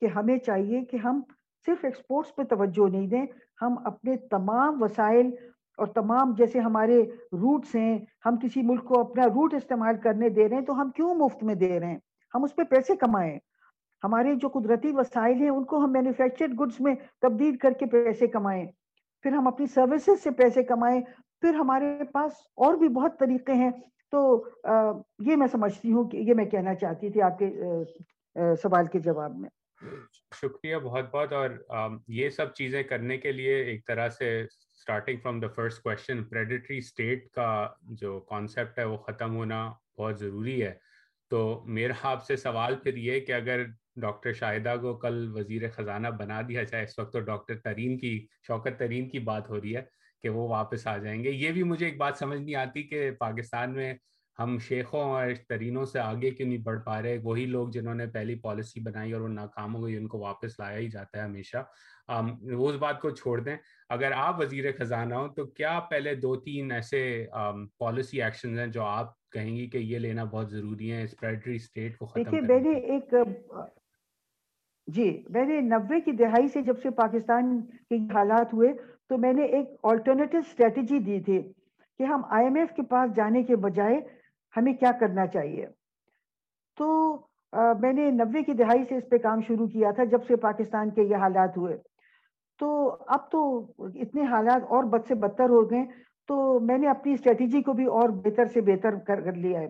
کہ ہمیں چاہیے کہ ہم صرف ایکسپورٹس پہ توجہ نہیں دیں، ہم اپنے تمام وسائل اور تمام جیسے ہمارے روٹس ہیں، ہم کسی ملک کو اپنا روٹ استعمال کرنے دے رہے ہیں تو ہم کیوں مفت میں دے رہے ہیں؟ ہم اس پہ پیسے کمائیں۔ ہمارے جو قدرتی وسائل ہیں، ان کو ہم مینوفیکچرڈ گڈس میں تبدیل کر کے پیسے کمائیں۔ پھر ہم اپنی سروسز سے پیسے کمائیں۔ پھر ہمارے پاس اور بھی بہت طریقے ہیں۔ تو یہ میں سمجھتی ہوں کہ یہ میں کہنا چاہتی تھی آپ کے سوال کے جواب میں۔ شکریہ بہت بہت۔ اور یہ سب چیزیں کرنے کے لیے ایک طرح سے starting from the first question predatory state کا جو کانسیپٹ ہے وہ ختم ہونا بہت ضروری ہے تو میرا آپ سے سوال پھر یہ کہ اگر ڈاکٹر شاہدہ کو کل وزیر خزانہ بنا دیا جائے اس وقت تو ڈاکٹر ترین کی شوکت ترین کی بات ہو رہی ہے کہ وہ واپس آ جائیں گے یہ بھی مجھے ایک بات سمجھ نہیں آتی کہ پاکستان میں ہم شیخوں اور ترینوں سے آگے کیوں نہیں بڑھ پا رہے؟ وہی لوگ جنہوں نے پہلی پالیسی بنائی اور وہ ناکام ہو گئی ان کو واپس لایا ہی جاتا ہے ہمیشہ۔ وہ اس بات کو چھوڑ دیں۔ اگر آپ وزیر خزانہ ہوں تو کیا پہلے دو تین ایسے پالیسی ایکشن ہیں جو آپ کہیں گی کہ یہ لینا بہت ضروری ہے اسپریڈری اسٹیٹ کو ختم میں نے ایک جی میں نے نوے کی دہائی سے جب سے پاکستان کے حالات ہوئے تو میں نے ایک آلٹرنیٹو اسٹریٹجی دی تھی کہ ہم آئی ایم ایف کے پاس جانے کے بجائے ہمیں کیا کرنا چاہیے؟ تو میں نے نوے کی دہائی سے اس پہ کام شروع کیا تھا جب سے پاکستان کے یہ حالات ہوئے۔ تو اب تو اتنے حالات اور بد سے بدتر ہو گئے، تو میں نے اپنی اسٹریٹجی کو بھی اور بہتر سے بہتر کر لیا ہے۔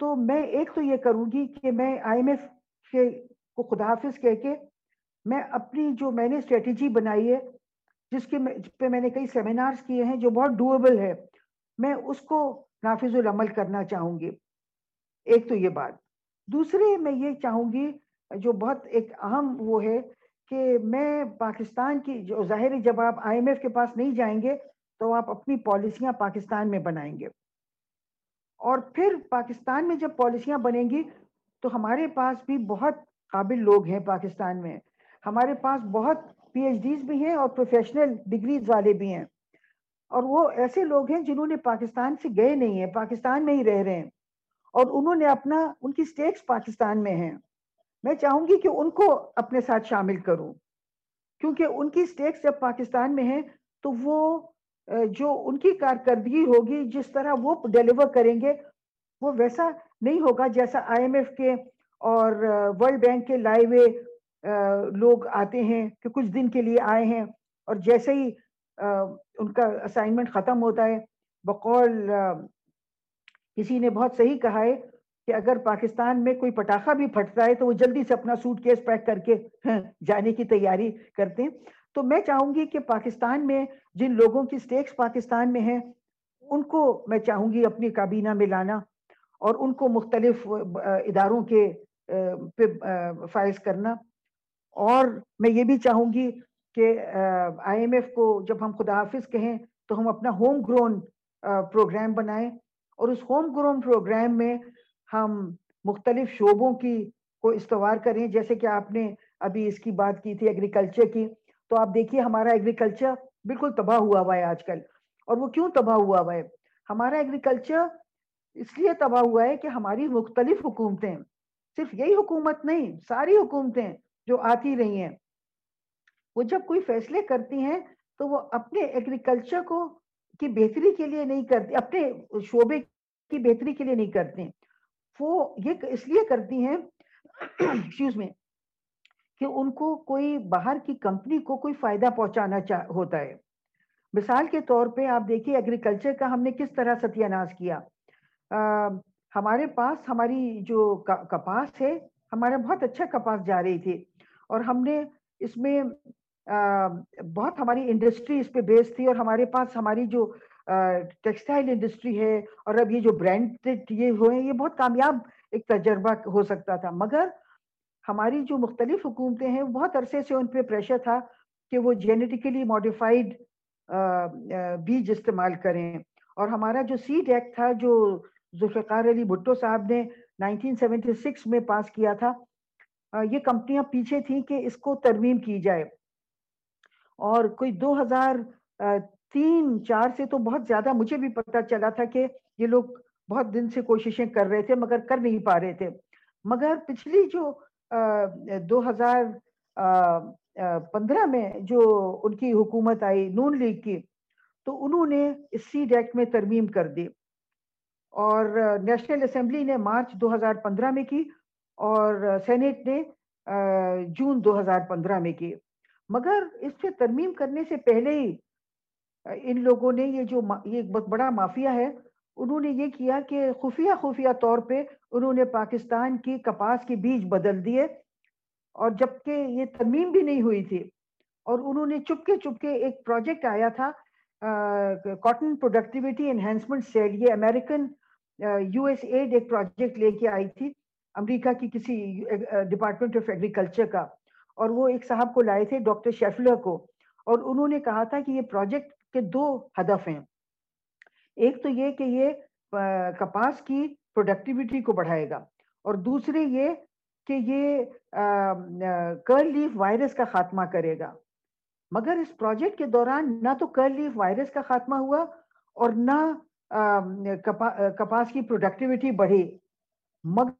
تو میں ایک تو یہ کروں گی کہ میں آئی ایم ایف کے، کو خدا حافظ کہہ کے میں اپنی جو میں نے اسٹریٹجی بنائی ہے، جس کے پہ میں نے کئی سیمینارز کیے ہیں جو بہت ڈویبل ہے، میں اس کو نافذ العمل کرنا چاہوں گی۔ ایک تو یہ بات۔ دوسرے میں یہ چاہوں گی، جو بہت ایک اہم وہ ہے کہ میں پاکستان کی جو ظاہر جب آپ آئی ایم ایف کے پاس نہیں جائیں گے تو آپ اپنی پالیسیاں پاکستان میں بنائیں گے۔ اور پھر پاکستان میں جب پالیسیاں بنیں گی تو ہمارے پاس بھی بہت قابل لوگ ہیں پاکستان میں۔ ہمارے پاس بہت پی ایچ ڈیز بھی ہیں اور پروفیشنل ڈگریز والے بھی ہیں۔ اور وہ ایسے لوگ ہیں جنہوں نے پاکستان سے گئے نہیں ہیں، پاکستان میں ہی رہ رہے ہیں۔ اور انہوں نے اپنا، ان کی سٹیکس پاکستان میں ہیں۔ میں چاہوں گی کہ ان کو اپنے ساتھ شامل کروں۔ کیونکہ ان کی سٹیکس جب پاکستان میں ہیں تو وہ جو ان کی کارکردگی ہوگی، جس طرح وہ ڈیلیور کریں گے، وہ ویسا نہیں ہوگا جیسا آئی ایم ایف کے اور ورلڈ بینک کے لائے ہوئے لوگ آتے ہیں کہ کچھ دن کے لیے آئے ہیں۔ اور جیسے ہی ان کا اسائنمنٹ ختم ہوتا ہے۔ بقول کسی نے بہت صحیح کہا ہے کہ اگر پاکستان میں کوئی پٹاخہ بھی پھٹتا ہے تو وہ جلدی سے اپنا سوٹ کیس پیک کر کے ہاں، جانے کی تیاری کرتے ہیں۔ تو میں چاہوں گی کہ پاکستان میں جن لوگوں کی سٹیکس پاکستان میں ہیں، ان کو میں چاہوں گی اپنی کابینہ میں لانا اور ان کو مختلف اداروں کے پہ فائز کرنا۔ اور میں یہ بھی چاہوں گی کہ آئی ایم ایف کو جب ہم خدا حافظ کہیں تو ہم اپنا ہوم گرون پروگرام بنائیں اور اس ہوم گرون پروگرام میں ہم مختلف شعبوں کی کو استوار کریں۔ جیسے کہ آپ نے ابھی اس کی بات کی تھی ایگریکلچر کی، تو آپ دیکھیے ہمارا ایگریکلچر بالکل تباہ ہوا ہوا ہے آج کل۔ اور وہ کیوں تباہ ہوا ہوا ہے؟ ہمارا ایگریکلچر اس لیے تباہ ہوا ہے کہ ہماری مختلف حکومتیں، صرف یہی حکومت نہیں، ساری حکومتیں جو آتی رہی ہیں وہ جب کوئی فیصلے کرتی ہیں تو وہ اپنے ایگریکلچر کو کی بہتری کے لیے نہیں کرتی، اپنے شعبے کی بہتری کے لیے نہیں کرتے وہ یہ اس لیے کرتی ہیں میں کہ ان کو کوئی باہر کی کمپنی کو کوئی فائدہ پہنچانا ہوتا ہے۔ مثال کے طور پہ آپ دیکھیے ایگریکلچر کا ہم نے کس طرح ستیہ ناش کیا۔ ہمارے پاس ہماری جو کپاس ہے ہمارا بہت اچھا کپاس جا رہی تھی۔ اور ہم نے اس میں بہت ہماری انڈسٹری اس پہ بیس تھی اور ہمارے پاس ہماری جو ٹیکسٹائل انڈسٹری ہے اور اب یہ جو برانڈ یہ ہوئے یہ بہت کامیاب ایک تجربہ ہو سکتا تھا۔ مگر ہماری جو مختلف حکومتیں ہیں، بہت عرصے سے ان پہ پریشر تھا کہ وہ جینیٹیکلی ماڈیفائڈ بیج استعمال کریں۔ اور ہمارا جو سیڈ ایکٹ تھا، جو ذوالفقار علی بھٹو صاحب نے 1976 میں پاس کیا تھا یہ کمپنیاں پیچھے تھیں کہ اس کو ترمیم کی جائے۔ اور کوئی دو ہزار تین، چار سے تو بہت زیادہ مجھے بھی پتا چلا تھا کہ یہ لوگ بہت دن سے کوششیں کر رہے تھے مگر کر نہیں پا رہے تھے۔ مگر پچھلی جو دو ہزار پندرہ میں جو ان کی حکومت آئی نون لیگ کی، تو انہوں نے اس سیڈ ایکٹ میں ترمیم کر دی۔ اور نیشنل اسمبلی نے مارچ دو ہزار پندرہ میں کی اور سینٹ نے جون دو ہزار پندرہ میں کی۔ مگر اس سے ترمیم کرنے سے پہلے ہی ان لوگوں نے یہ جو یہ ایک بہت بڑا مافیا ہے، انہوں نے یہ کیا کہ خفیہ خفیہ طور پہ انہوں نے پاکستان کی کپاس کے بیج بدل دیے اور جبکہ یہ ترمیم بھی نہیں ہوئی تھی اور انہوں نے چپکے چپکے ایک پروجیکٹ آیا تھا کاٹن پروڈکٹیوٹی انہینسمنٹ سیل، یہ امریکن یو ایس ایڈ ایک پروجیکٹ لے کے آئی تھی امریکہ کی کسی ڈپارٹمنٹ آف ایگریکلچر کا۔ اور وہ ایک صاحب کو لائے تھے ڈاکٹر شیفلر کو اور انہوں نے کہا تھا کہ یہ پروجیکٹ کے دو ہدف ہیں۔ ایک تو یہ کہ یہ کپاس کی پروڈکٹیوٹی کو بڑھائے گا اور دوسرے یہ کہ یہ کرل لیف وائرس کا خاتمہ کرے گا۔ مگر اس پروجیکٹ کے دوران نہ تو کرل لیف وائرس کا خاتمہ ہوا اور نہ کپاس کی پروڈکٹیوٹی بڑھی۔ مگر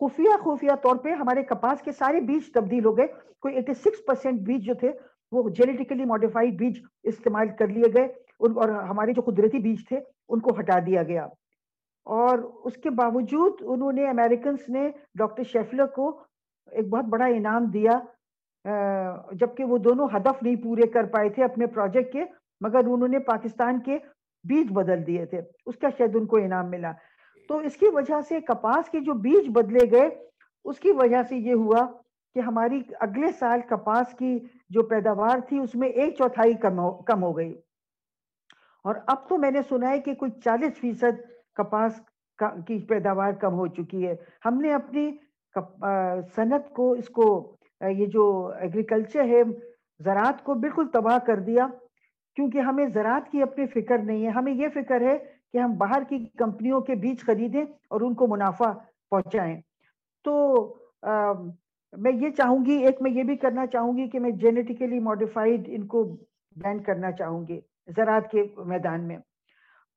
خفیہ خفیہ طور پہ ہمارے کپاس کے سارے بیج تبدیل ہو گئے۔ کوئی ایٹی سکس پرسینٹ بیج جو تھے وہ جینیٹیکلی ماڈیفائڈ بیج استعمال کر لیے گئے۔ اور ہمارے جو قدرتی بیج تھے ان کو ہٹا دیا گیا۔ اور اس کے باوجود انہوں نے امریکنس نے ڈاکٹر شیفلر کو ایک بہت بڑا انعام دیا۔ جبکہ وہ دونوں ہدف نہیں پورے کر پائے تھے اپنے پروجیکٹ کے، مگر انہوں نے پاکستان کے بیج بدل دیے تھے۔ اس کا شاید ان کو انعام ملا۔ تو اس کی وجہ سے کپاس کے جو بیج بدلے گئے، اس کی وجہ سے یہ ہوا کہ ہماری اگلے سال کپاس کی جو پیداوار تھی، اس میں ایک چوتھائی کم ہو گئی۔ اور اب تو میں نے سنا ہے کہ کوئی چالیس فیصد کپاس کی پیداوار کم ہو چکی ہے۔ ہم نے اپنی صنعت کو، اس کو یہ جو ایگریکلچر ہے، زراعت کو بالکل تباہ کر دیا۔ کیونکہ ہمیں زراعت کی اپنی فکر نہیں ہے۔ ہمیں یہ فکر ہے کہ ہم باہر کی کمپنیوں کے بیچ خریدیں اور ان کو منافع پہنچائیں۔ تو میں یہ چاہوں گی، ایک میں یہ بھی کرنا چاہوں گی کہ میں جینیٹیکلی ماڈیفائڈ ان کو بین کرنا چاہوں گی زراعت کے میدان میں۔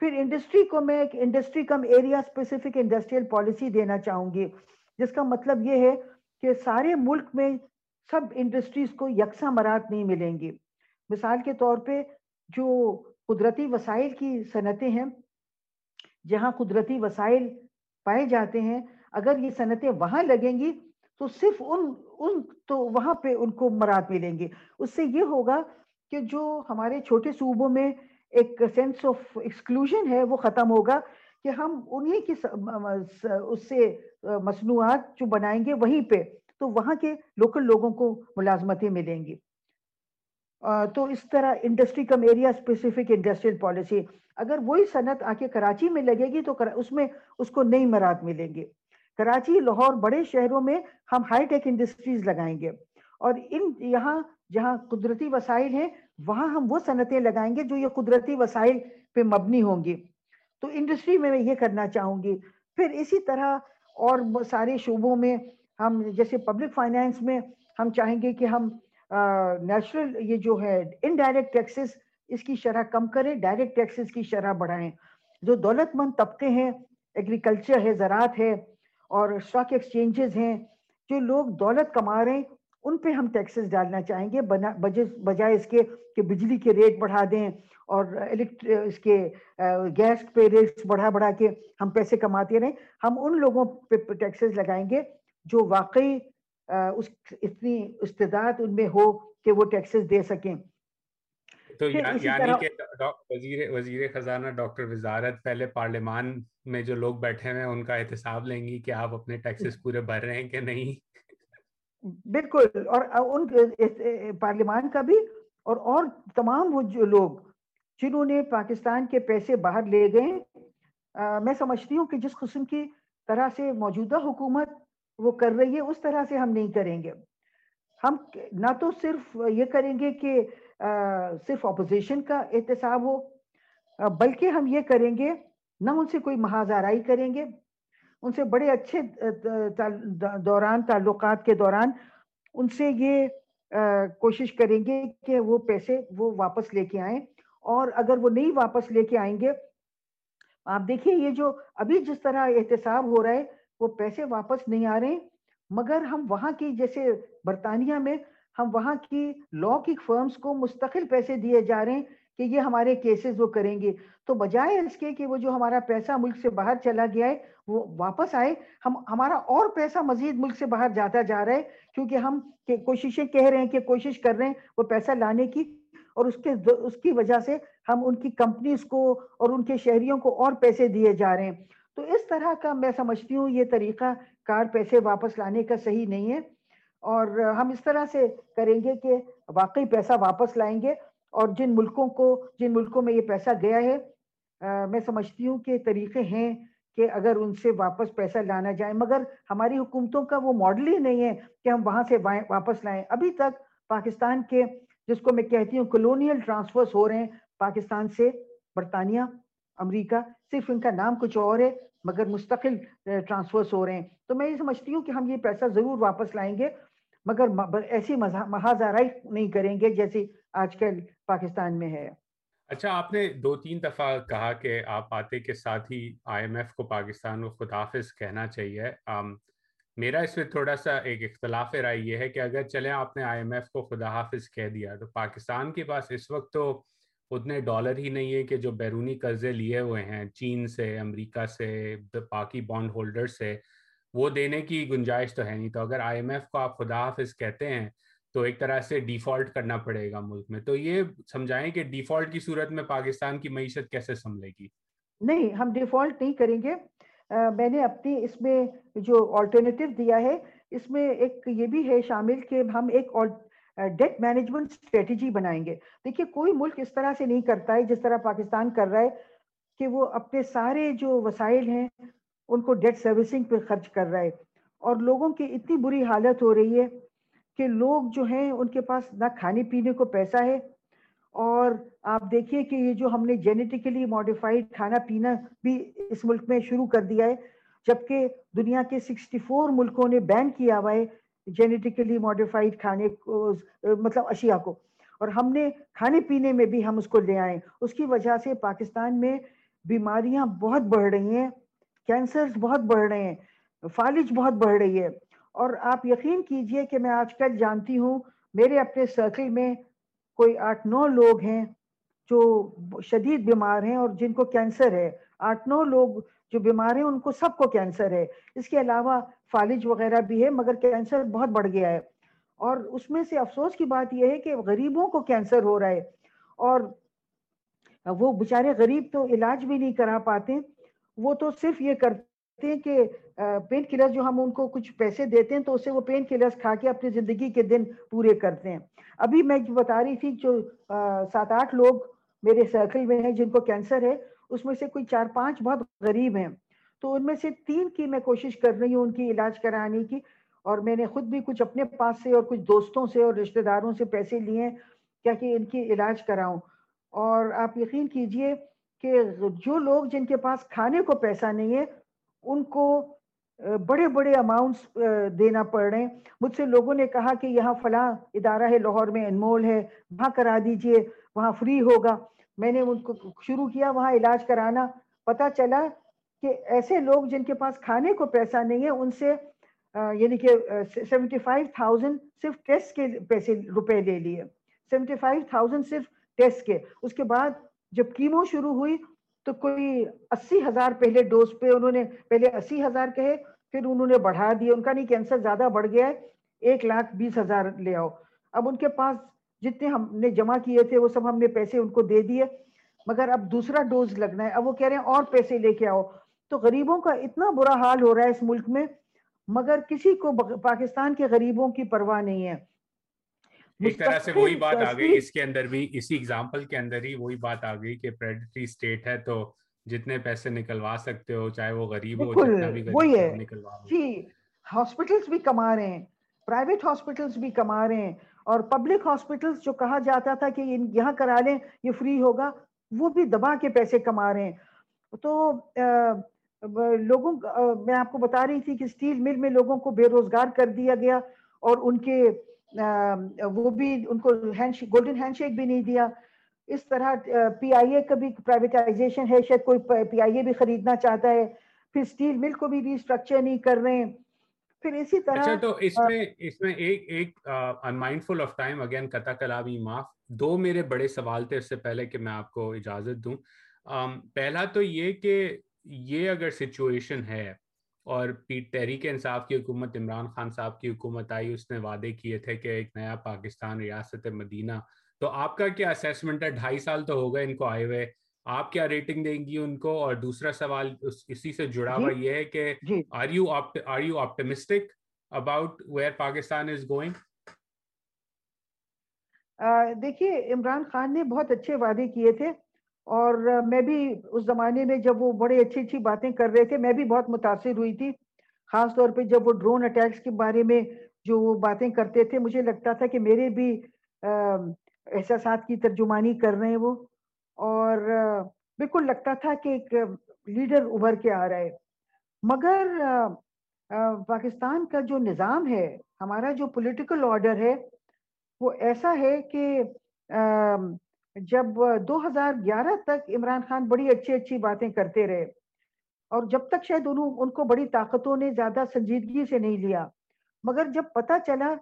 پھر انڈسٹری کو میں ایک industry cum area specific industrial policy دینا چاہوں گی، جس کا مطلب یہ ہے کہ سارے ملک میں سب انڈسٹریز کو یکساں مرات نہیں ملیں گی۔ مثال کے طور پہ جو قدرتی وسائل کی صنعتیں ہیں جہاں قدرتی وسائل پائے جاتے ہیں، اگر یہ صنعتیں وہاں لگیں گی تو صرف ان ان تو وہاں پہ ان کو مراد ملیں گے۔ اس سے یہ ہوگا کہ جو ہمارے چھوٹے صوبوں میں ایک سینس آف ایکسکلوژن ہے، وہ ختم ہوگا کہ ہم انہیں کی اس سے مصنوعات جو بنائیں گے وہیں پہ، تو وہاں کے لوکل لوگوں کو ملازمتیں ملیں گی۔ تو اس طرح industry cum area specific industrial policy اگر وہی صنعت آ کے کراچی میں لگے گی تو اس میں اس کو نئی مراد ملیں گے۔ کراچی، لاہور، بڑے شہروں میں ہم ہائی ٹیک انڈسٹریز لگائیں گے۔ اور ان یہاں جہاں قدرتی وسائل ہیں، وہاں ہم وہ صنعتیں لگائیں گے جو یہ قدرتی وسائل پہ مبنی ہوں گی۔ تو انڈسٹری میں میں یہ کرنا چاہوں گی۔ پھر اسی طرح اور سارے شعبوں میں ہم جیسے پبلک فائنینس میں ہم چاہیں گے کہ ہم نیچرل یہ جو ہے انڈائریکٹ ٹیکسز اس کی شرح کم کریں ڈائریکٹ ٹیکسز کی شرح بڑھائیں۔ جو دولت مند طبقے ہیں ایگریکلچر ہے، زراعت ہے اور اسٹاک ایکسچینجز ہیں، جو لوگ دولت کما رہے ہیں، ان پہ ہم ٹیکسز ڈالنا چاہیں گے بجائے اس کے کہ بجلی کے ریٹ بڑھا دیں اور اس کے گیس پہ ریٹس بڑھا بڑھا کے ہم پیسے کماتے رہیں۔ ہم ان لوگوں پہ ٹیکسز لگائیں گے جو واقعی اتنی استداد ان میں ہو کہ وہ ٹیکسز دے سکیں۔ تو [laughs] یعنی کہ وزیر وزیر خزانہ ڈاکٹر وزارت پہلے پارلیمان میں جو لوگ بیٹھے ہیں ان کا احتساب لیں گی کہ آپ اپنے ٹیکسز پورے بھر رہے ہیں کہ نہیں؟ بالکل اور ان پارلیمان کا بھی اور اور تمام وہ جو لوگ جنہوں نے پاکستان کے پیسے باہر لے گئے میں سمجھتی ہوں کہ جس قسم کی طرح سے موجودہ حکومت وہ کر رہی ہے اس طرح سے ہم نہیں کریں گے۔ ہم نہ تو صرف یہ کریں گے کہ صرف اپوزیشن کا احتساب ہو بلکہ ہم یہ کریں گے، نہ ان سے کوئی محاذ آرائی کریں گے۔ ان سے بڑے اچھے دوران، تعلقات کے دوران ان سے یہ کوشش کریں گے کہ وہ پیسے وہ واپس لے کے آئیں۔ اور اگر وہ نہیں واپس لے کے آئیں گے، آپ دیکھیے یہ جو ابھی جس طرح احتساب ہو رہا ہے، وہ پیسے واپس نہیں آ رہے، مگر ہم وہاں کی جیسے برطانیہ میں ہم وہاں کی لا کی فرمز کو مستقل پیسے دیے جا رہے ہیں کہ یہ ہمارے کیسز وہ کریں گے۔ تو بجائے اس کے کہ وہ جو ہمارا پیسہ ملک سے باہر چلا گیا ہے، وہ واپس آئے، ہم، ہمارا اور پیسہ مزید ملک سے باہر جاتا جا رہا ہے، کیونکہ ہم کوششیں کہہ رہے ہیں کہ کوشش کر رہے ہیں وہ پیسہ لانے کی اور اس کے، اس کی وجہ سے ہم ان کی کمپنیز کو اور ان کے شہریوں کو اور پیسے دیے جا رہے ہیں۔ تو اس طرح کا میں سمجھتی ہوں یہ طریقہ کار پیسے واپس لانے کا صحیح نہیں ہے۔ اور ہم اس طرح سے کریں گے کہ واقعی پیسہ واپس لائیں گے اور جن ملکوں کو، جن ملکوں میں یہ پیسہ گیا ہے میں سمجھتی ہوں کہ طریقے ہیں کہ اگر ان سے واپس پیسہ لانا جائے، مگر ہماری حکومتوں کا وہ ماڈل ہی نہیں ہے کہ ہم وہاں سے واپس لائیں۔ ابھی تک پاکستان کے، جس کو میں کہتی ہوں کلونیل ٹرانسفرز ہو رہے ہیں، پاکستان سے، برطانیہ، امریکہ، صرف ان کا نام کچھ اور ہے، مگر مستقل ٹرانسفرز ہو رہے ہیں۔ تو میں یہ سمجھتی ہوں کہ ہم یہ پیسہ ضرور واپس لائیں گے۔ مگر ایسی محاذ آرائی نہیں کریں گے جیسی آج کل پاکستان میں ہے۔ اچھا آپ نے دو تین دفعہ کہا کہ آپ آتے کے ساتھ ہی آئی ایم ایف کو پاکستان کو خدافظ کہنا چاہیے۔ میرا اس میں تھوڑا سا ایک اختلاف رائے یہ ہے کہ اگر چلیں آپ نے آئی ایم ایف کو خدا حافظ کہہ دیا تو پاکستان کے پاس اس وقت تو اتنے ڈالر ہی نہیں ہے کہ جو بیرونی قرضے لیے ہوئے ہیں چین سے، امریکہ سے، باقی بانڈ ہولڈر سے۔ وہ دینے کی گنجائش تو ہے نہیں۔ تو اگر آئی ایم ایف کو آپ خدا حافظ کہتے ہیں، تو ایک طرح سے ڈیفالٹ کرنا پڑے گا ملک میں۔ تو یہ سمجھائیں کہ ڈیفالٹ کی صورت میں پاکستان کی معیشت کیسے سنبھلے گی؟ نہیں، ہم ڈیفالٹ نہیں کریں گے۔ میں نے اپنی اس میں جو آلٹرنیٹو دیا ہے، اس میں ایک یہ بھی ہے شامل کہ ہم ایک ڈیٹ مینجمنٹ اسٹریٹجی بنائیں گے۔ دیکھیے، کوئی ملک اس طرح سے نہیں کرتا ہے، جس طرح پاکستان کر رہا ہے، کہ وہ اپنے سارے جو وسائل ہیں ان کو ڈیٹ سروسنگ پہ خرچ کر رہا ہے۔ اور لوگوں کی اتنی بری حالت ہو رہی ہے کہ لوگ جو ہیں ان کے پاس نہ کھانے پینے کو پیسہ ہے۔ اور آپ دیکھیے کہ یہ جو ہم نے جینیٹیکلی ماڈیفائڈ کھانا پینا بھی اس ملک میں شروع کر دیا ہے، جبکہ دنیا کے سکسٹی فور ملکوں نے بین کیا ہوا ہے جینیٹیکلی ماڈیفائڈ کھانے کو مطلب اشیاء کو۔ اور ہم نے کھانے پینے میں بھی ہم اس کو لے آئے۔ اس کی وجہ سے پاکستان میں بیماریاں بہت بڑھ رہی ہیں۔ کینسرز بہت بڑھ رہے ہیں، فالج بہت بڑھ رہی ہے۔ اور آپ یقین کیجیے کہ میں آج کل جانتی ہوں، میرے اپنے سرکل میں کوئی آٹھ نو لوگ ہیں جو شدید بیمار ہیں اور جن کو کینسر ہے۔ آٹھ نو لوگ جو بیمار ہیں، ان کو سب کو کینسر ہے۔ اس کے علاوہ فالج وغیرہ بھی ہے، مگر کینسر بہت بڑھ گیا ہے۔ اور اس میں سے افسوس کی بات یہ ہے کہ غریبوں کو کینسر ہو رہا ہے۔ اور وہ بچارے غریب تو علاج بھی نہیں کرا پاتے وہ تو صرف یہ کرتے ہیں کہ پین کلر جو ہم ان کو کچھ پیسے دیتے ہیں تو اسے وہ پین کلرز کھا کے اپنی زندگی کے دن پورے کرتے ہیں۔ ابھی میں بتا رہی تھی جو سات آٹھ لوگ میرے سرکل میں ہیں جن کو کینسر ہے، اس میں سے کوئی چار پانچ بہت غریب ہیں۔ تو ان میں سے تین کی میں کوشش کر رہی ہوں ان کی علاج کرانے کی۔ اور میں نے خود بھی کچھ اپنے پاس سے اور کچھ دوستوں سے اور رشتہ داروں سے پیسے لیے ہیں، کیا کہ ان کی علاج کراؤں۔ اور آپ یقین کیجیے کہ جو لوگ جن کے پاس کھانے کو پیسہ نہیں ہے، ان کو بڑے بڑے اماؤنٹس دینا پڑ رہے ہیں۔ مجھ سے لوگوں نے کہا کہ یہاں فلاں ادارہ ہے، لاہور میں انمول ہے، وہاں کرا دیجیے، وہاں فری ہوگا۔ میں نے ان کو شروع کیا، وہاں علاج کرانا۔ پتا چلا کہ ایسے لوگ جن کے پاس کھانے کو پیسہ نہیں ہے، ان سے یعنی کہ سیونٹی فائیو تھاؤزینڈ صرف ٹیسٹ کے پیسے، روپے لے لیے۔ سیونٹی فائیو تھاؤزینڈ صرف ٹیسٹ کے۔ اس کے بعد جب کیمو شروع ہوئی تو کوئی اسی ہزار پہلے ڈوز پہ انہوں نے پہلے اسی ہزار کہے، پھر انہوں نے بڑھا دیے ان کا نہیں، کینسر زیادہ بڑھ گیا ہے۔ ایک لاکھ بیس ہزار لے آؤ۔ اب ان کے پاس جتنے ہم نے جمع کیے تھے، وہ سب ہم نے پیسے ان کو دے دیے۔ مگر اب دوسرا ڈوز لگنا ہے۔ اب وہ کہہ رہے ہیں، اور پیسے لے کے آؤ۔ تو غریبوں کا اتنا برا حال ہو رہا ہے اس ملک میں۔ مگر کسی کو پاکستان کے غریبوں کی پرواہ نہیں ہے۔ ایک طرح سے وہی بات آ گئی۔ اس کے اندر بھی اسی اگزامپل کے اندر ہی وہی بات آ گئی کہ پریڈٹری سٹیٹ ہے تو جتنے پیسے نکلوا سکتے ہو چاہے وہ غریب ہو جتنا بھی وہی ہے۔ جی ہاسپٹلس بھی کما رہے ہیں۔ پرائیویٹ ہاسپٹلس بھی کما رہے ہیں۔ اور پبلک ہاسپٹلس جو کہا جاتا تھا کہ یہاں کرا لیں یہ فری ہوگا وہ بھی دبا کے پیسے کما رہے ہیں۔ تو لوگوں میں آپ کو بتا رہی تھی کہ اسٹیل مل میں لوگوں کو بے روزگار کر دیا گیا اور ان کے وہ بھی ان کو گولڈن ہینڈ شیک بھی نہیں دیا۔ اس طرح پی آئی اے کا بھی پرائیویٹائزیشن ہے شاید کوئی پی آئی اے بھی خریدنا چاہتا ہے۔ پھر اسٹیل مل کو بھی ریسٹرکچر نہیں کر رہے ہیں۔ پھر اسی طرح اچھا تو اس میں اس میں ایک ایک انمائنڈفل آف ٹائم اگین قطع کلابی معاف۔ دو میرے بڑے سوال تھے اس سے پہلے کہ میں آپ کو اجازت دوں۔ پہلا تو یہ کہ یہ اگر سچویشن ہے اور تحریک انصاف کی حکومت عمران خان صاحب کی حکومت آئی اس نے وعدے کیے تھے کہ ایک نیا پاکستان ریاست مدینہ۔ تو آپ کا کیا اسیسمنٹ ہے؟ ڈھائی سال تو ہو گئے ان کو آئے ہوئے۔ آپ کیا ریٹنگ دیں گی ان کو؟ اور دوسرا سوال اسی سے جڑا ہوا یہ ہے کہ are you are you optimistic about where Pakistan is going دیکھیے عمران خان نے بہت اچھے وعدے کیے تھے۔ اور میں بھی اس زمانے میں جب وہ بڑے اچھی اچھی باتیں کر رہے تھے، میں بھی بہت متاثر ہوئی تھی۔ خاص طور پہ جب وہ ڈرون اٹیکس کے بارے میں جو وہ باتیں کرتے تھے، مجھے لگتا تھا کہ میرے بھی احساسات کی ترجمانی کر رہے ہیں وہ۔ اور بالکل لگتا تھا کہ ایک لیڈر ابھر کے آ رہا ہے۔ مگر پاکستان کا جو نظام ہے، ہمارا جو پولیٹیکل آرڈر ہے، وہ ایسا ہے کہ جب دو ہزار گیارہ تک عمران خان بڑی اچھی اچھی باتیں کرتے رہے اور جب تک شاید انہوں ان کو بڑی طاقتوں نے زیادہ سنجیدگی سے نہیں لیا، مگر جب پتا چلا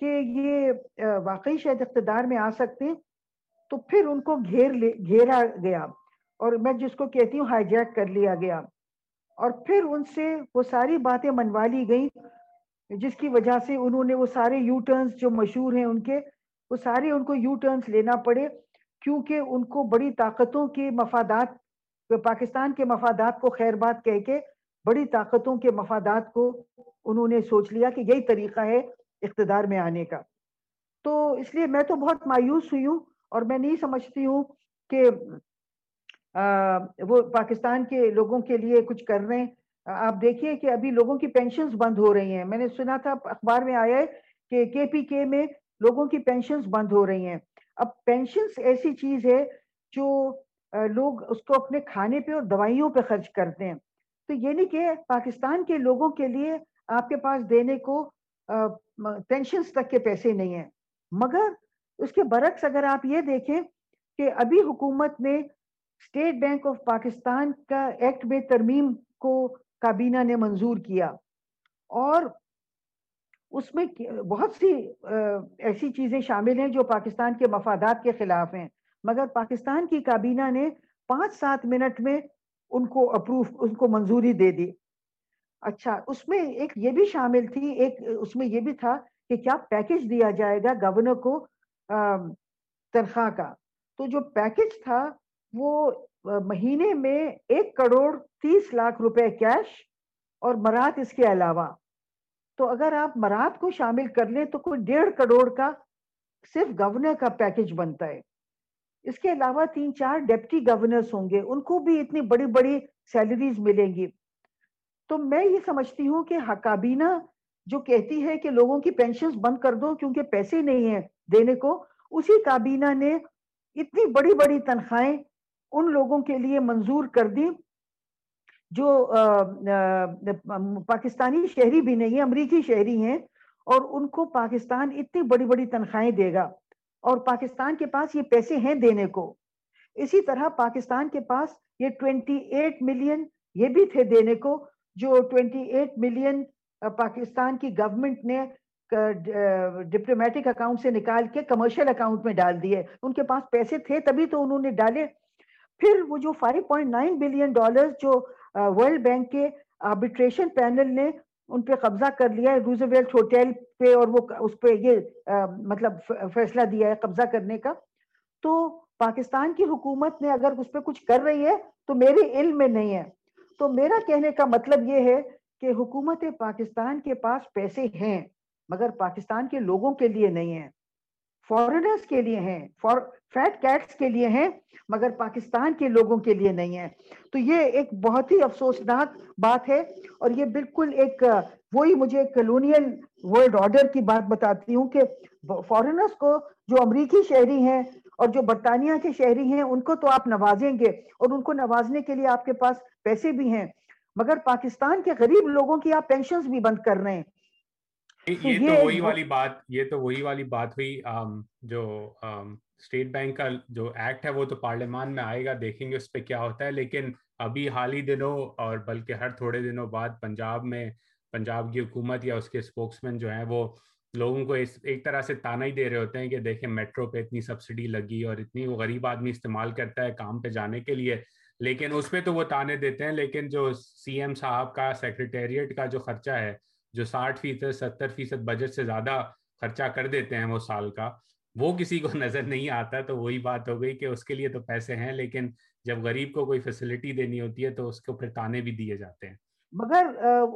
کہ یہ واقعی شاید اقتدار میں آ سکتے تو پھر ان کو گھیر لے، گھیرا گیا اور میں جس کو کہتی ہوں ہائی جیک کر لیا گیا اور پھر ان سے وہ ساری باتیں منوا لی گئی جس کی وجہ سے انہوں نے وہ سارے یو ٹرنز جو مشہور ہیں ان کے، وہ سارے ان کو یو ٹرنز لینا پڑے کیونکہ ان کو بڑی طاقتوں کے مفادات، پاکستان کے مفادات کو خیر بات کہہ کے بڑی طاقتوں کے مفادات کو انہوں نے سوچ لیا کہ یہی طریقہ ہے اقتدار میں آنے کا۔ تو اس لیے میں تو بہت مایوس ہوئی ہوں اور میں نہیں سمجھتی ہوں کہ وہ پاکستان کے لوگوں کے لیے کچھ کر رہے ہیں۔ آپ دیکھیے کہ ابھی لوگوں کی پینشنز بند ہو رہی ہیں۔ میں نے سنا تھا، اخبار میں آیا ہے کہ کے پی کے میں لوگوں کی پینشنز بند ہو رہی ہیں۔ اب پینشنز ایسی چیز ہے جو لوگ اس کو اپنے کھانے پہ اور دوائیوں پہ خرچ کرتے ہیں۔ تو یہ نہیں کہ پاکستان کے لوگوں کے لیے آپ کے پاس دینے کو پینشنز تک کے پیسے نہیں ہیں۔ مگر اس کے برعکس اگر آپ یہ دیکھیں کہ ابھی حکومت نے اسٹیٹ بینک آف پاکستان کا ایکٹ میں ترمیم کو کابینہ نے منظور کیا اور اس میں بہت سی ایسی چیزیں شامل ہیں جو پاکستان کے مفادات کے خلاف ہیں۔ مگر پاکستان کی کابینہ نے پانچ سات منٹ میں ان کو اپروف، ان کو منظوری دے دی۔ اچھا اس میں ایک یہ بھی شامل تھی، ایک اس میں یہ بھی تھا کہ کیا پیکج دیا جائے گا گورنر کو تنخواہ کا۔ تو جو پیکج تھا، وہ مہینے میں ایک کروڑ تیس لاکھ روپے کیش اور مرات اس کے علاوہ۔ تو اگر آپ مرات کو شامل کر لیں تو کوئی ڈیڑھ کروڑ کا صرف گورنر کا پیکج بنتا ہے۔ اس کے علاوہ تین چار ڈیپٹی گورنرز ہوں گے، ان کو بھی اتنی بڑی بڑی سیلریز ملیں گی۔ تو میں یہ سمجھتی ہوں کہ کابینہ جو کہتی ہے کہ لوگوں کی پینشنز بند کر دو کیونکہ پیسے نہیں ہیں دینے کو، اسی کابینہ نے اتنی بڑی بڑی تنخواہیں ان لوگوں کے لیے منظور کر دی جو پاکستانی شہری بھی نہیں، امریکی شہری ہیں، اور ان کو پاکستان اتنی بڑی بڑی تنخواہیں دے گا، اور پاکستان کے پاس یہ پیسے ہیں دینے کو۔ اسی طرح پاکستان کے پاس یہ ٹوینٹی ایٹ ملین یہ بھی تھے دینے کو، جو ٹوینٹی ایٹ ملین پاکستان کی گورنمنٹ نے ڈپلومیٹک اکاؤنٹ سے نکال کے کمرشل اکاؤنٹ میں ڈال دیے ان کے پاس پیسے تھے تبھی تو انہوں نے ڈالے۔ پھر وہ جو 5.9 بلین ڈالر جو ورلڈ بینک کے آربیٹریشن پینل نے ان پہ قبضہ کر لیا ہے روزویلٹ ہوٹل پہ اور وہ اس پہ یہ مطلب فیصلہ دیا ہے قبضہ کرنے کا۔ تو پاکستان کی حکومت نے اگر اس پہ کچھ کر رہی ہے تو میرے علم میں نہیں ہے۔ تو میرا کہنے کا مطلب یہ ہے کہ حکومت پاکستان کے پاس پیسے ہیں، مگر پاکستان کے لوگوں کے لیے نہیں ہیں۔ فورنرز کے لیے ہیں فیٹ کیٹس کے لیے ہیں، مگر پاکستان کے لوگوں کے لیے نہیں ہے تو یہ ایک بہت ہی افسوسناک بات ہے اور یہ بالکل ایک، وہی مجھے کلونیل ورلڈ آرڈر کی بات بتاتی ہوں کہ فورنرز کو جو امریکی شہری ہیں اور جو برطانیہ کے شہری ہیں، ان کو تو آپ نوازیں گے اور ان کو نوازنے کے لیے آپ کے پاس پیسے بھی ہیں، مگر پاکستان کے غریب لوگوں کی آپ پینشنز بھی بند کر رہے ہیں۔ یہ تو وہی والی بات یہ تو وہی والی بات ہوئی جو اسٹیٹ بینک کا جو ایکٹ ہے وہ تو پارلیمان میں آئے گا دیکھیں گے اس پہ کیا ہوتا ہے لیکن ابھی حال ہی دنوں اور بلکہ ہر تھوڑے دنوں بعد پنجاب میں پنجاب کی حکومت یا اس کے اسپوکس مین جو ہیں وہ لوگوں کو اس ایک طرح سے تانا ہی دے رہے ہوتے ہیں کہ دیکھیں میٹرو پہ اتنی سبسڈی لگی اور اتنی وہ غریب آدمی استعمال کرتا ہے کام پہ جانے کے لیے لیکن اس پہ تو وہ تانے دیتے ہیں لیکن جو سی ایم صاحب کا سیکرٹیریٹ کا جو خرچہ ہے جو ساٹھ فیصد، ستر فیصد بجٹ سے زیادہ خرچہ کر دیتے ہیں وہ سال کا، وہ کسی کو [laughs] نظر نہیں آتا تو وہی بات ہو گئی کہ اس کے لیے تو پیسے ہیں، لیکن جب غریب کو کوئی فیسلٹی دینی ہوتی ہے تو اس کو پھر تانے بھی دیے جاتے ہیں۔ مگر